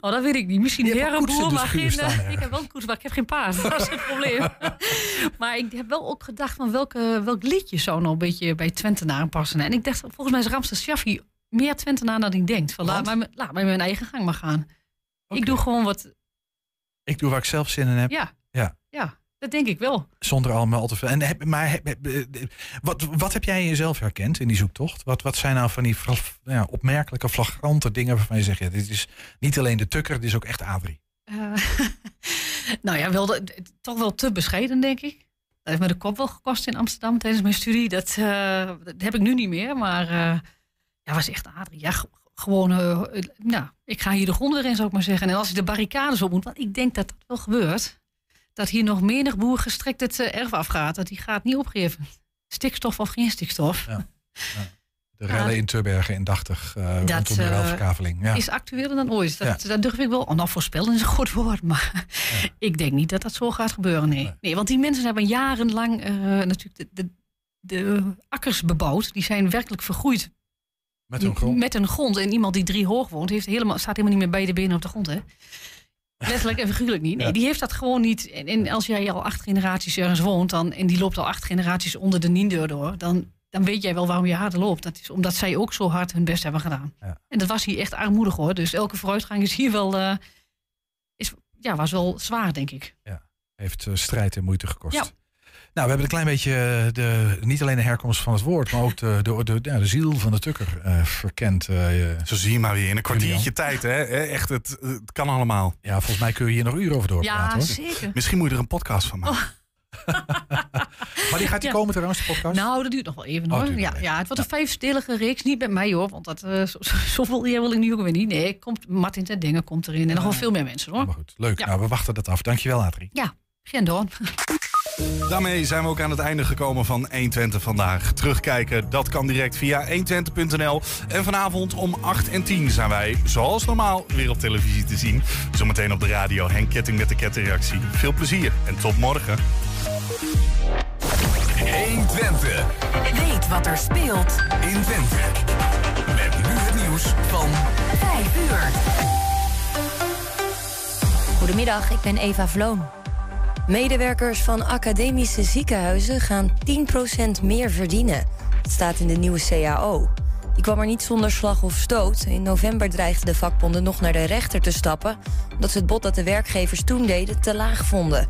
Oh, dat weet ik niet. Misschien een herenboer, maar geen... ik heb wel een koets, maar ik heb geen paard. *laughs* Dat is het probleem. *laughs* maar ik heb wel ook gedacht van welke, welk liedje zou nou een beetje bij Twentenaren passen. En ik dacht, volgens mij is Ramses Shaffi meer Twentenaar dan ik denk. Van, laat, mij, laat mij mijn eigen gang maar gaan. Ik doe gewoon wat... Ik doe waar ik zelf zin in heb. Ja, Ja. ja, dat denk ik wel. Zonder allemaal al te veel. En heb, maar heb- heb- eh, wat, wat heb jij in jezelf herkend in die zoektocht? Wat, wat zijn nou van die fra- ja, opmerkelijke, flagrante dingen waarvan je zegt... Ja, dit is niet alleen de tukker, dit is ook echt Adrie. Eh, *laughs* nou ja, wel de- toch wel te bescheiden, denk ik. Dat heeft me de kop wel gekost in Amsterdam tijdens mijn studie. Dat, eh, dat heb ik nu niet meer, maar eh, ja, was echt Adrie. Ja, gewoon, eh, eh, nou, ik ga hier de grond weer in, zou ik maar zeggen. En als ik de barricades op moet, want ik denk dat dat wel gebeurt. Dat hier nog menig boer gestrekt het eh, erf afgaat. Dat die gaat niet opgeven. Stikstof of geen stikstof. De rellen in Turbergen indachtig uh, Dat, rondom de eh, ruilverkaveling. Ja. Is actueler dan ooit. Dat, Ja. dat durf ik wel. Oh, nou, voorspellen is een goed woord. Maar ik denk niet dat dat zo gaat gebeuren. Nee. nee. want die mensen hebben jarenlang eh, natuurlijk de, de, de akkers bebouwd. Die zijn werkelijk vergroeid. Met hun grond. Met een grond. En iemand die drie hoog woont, heeft helemaal, staat helemaal niet meer beide benen op de grond. Hè? Letterlijk en figuurlijk niet. Nee, Ja. die heeft dat gewoon niet. En, en als jij al acht generaties ergens woont, dan, en die loopt al acht generaties onder de niendeur door, dan, dan weet jij wel waarom je harder loopt. Dat is omdat zij ook zo hard hun best hebben gedaan. En dat was hier echt armoedig hoor. Dus elke vooruitgang is hier wel. eh, is, ja, was wel zwaar, denk ik. Heeft eh, strijd en moeite gekost. Ja. Nou, we hebben een klein beetje eh, de, niet alleen de herkomst van het woord, maar ook de, de, de, ja, de ziel van de tukker eh, verkend. eh, Zo zie je maar weer in een kwartiertje tijd. Hè? Hè, Echt, het, het kan allemaal. Ja, volgens mij kun je hier nog uren over doorpraten. Ja, hoor. zeker. Misschien moet je er een podcast van maken. *laughs* Maar die gaat die Ja. komen trouwens, de podcast? Nou, dat duurt nog wel even Oh, hoor. ja, ja, het wordt een vijfdelige reeks. Niet met mij hoor, want dat, eh, zo, zo- zoveel jij wil ik nu ook weer niet. Nee, komt, Martin ten Dingen komt erin en nog wel veel meer mensen hoor. Maar goed, leuk. Ja. Nou, we wachten dat af. Dankjewel, Adrie. Ja, geen door. Daarmee zijn we ook aan het einde gekomen van 120 vandaag. Terugkijken, dat kan direct via 120.nl. En vanavond om 8 en 10 zijn wij, zoals normaal, weer op televisie te zien. Zometeen op de radio Henk Ketting met de kettingreactie. Veel plezier en tot morgen. 120. Weet wat er speelt in Twente. Met nu het nieuws van 5 uur. Goedemiddag, ik ben Eva Vloon. Medewerkers van academische ziekenhuizen gaan 10% meer verdienen. Dat staat in de nieuwe CAO. Die kwam er niet zonder slag of stoot. In november dreigden de vakbonden nog naar de rechter te stappen... omdat ze het bod dat de werkgevers toen deden te laag vonden.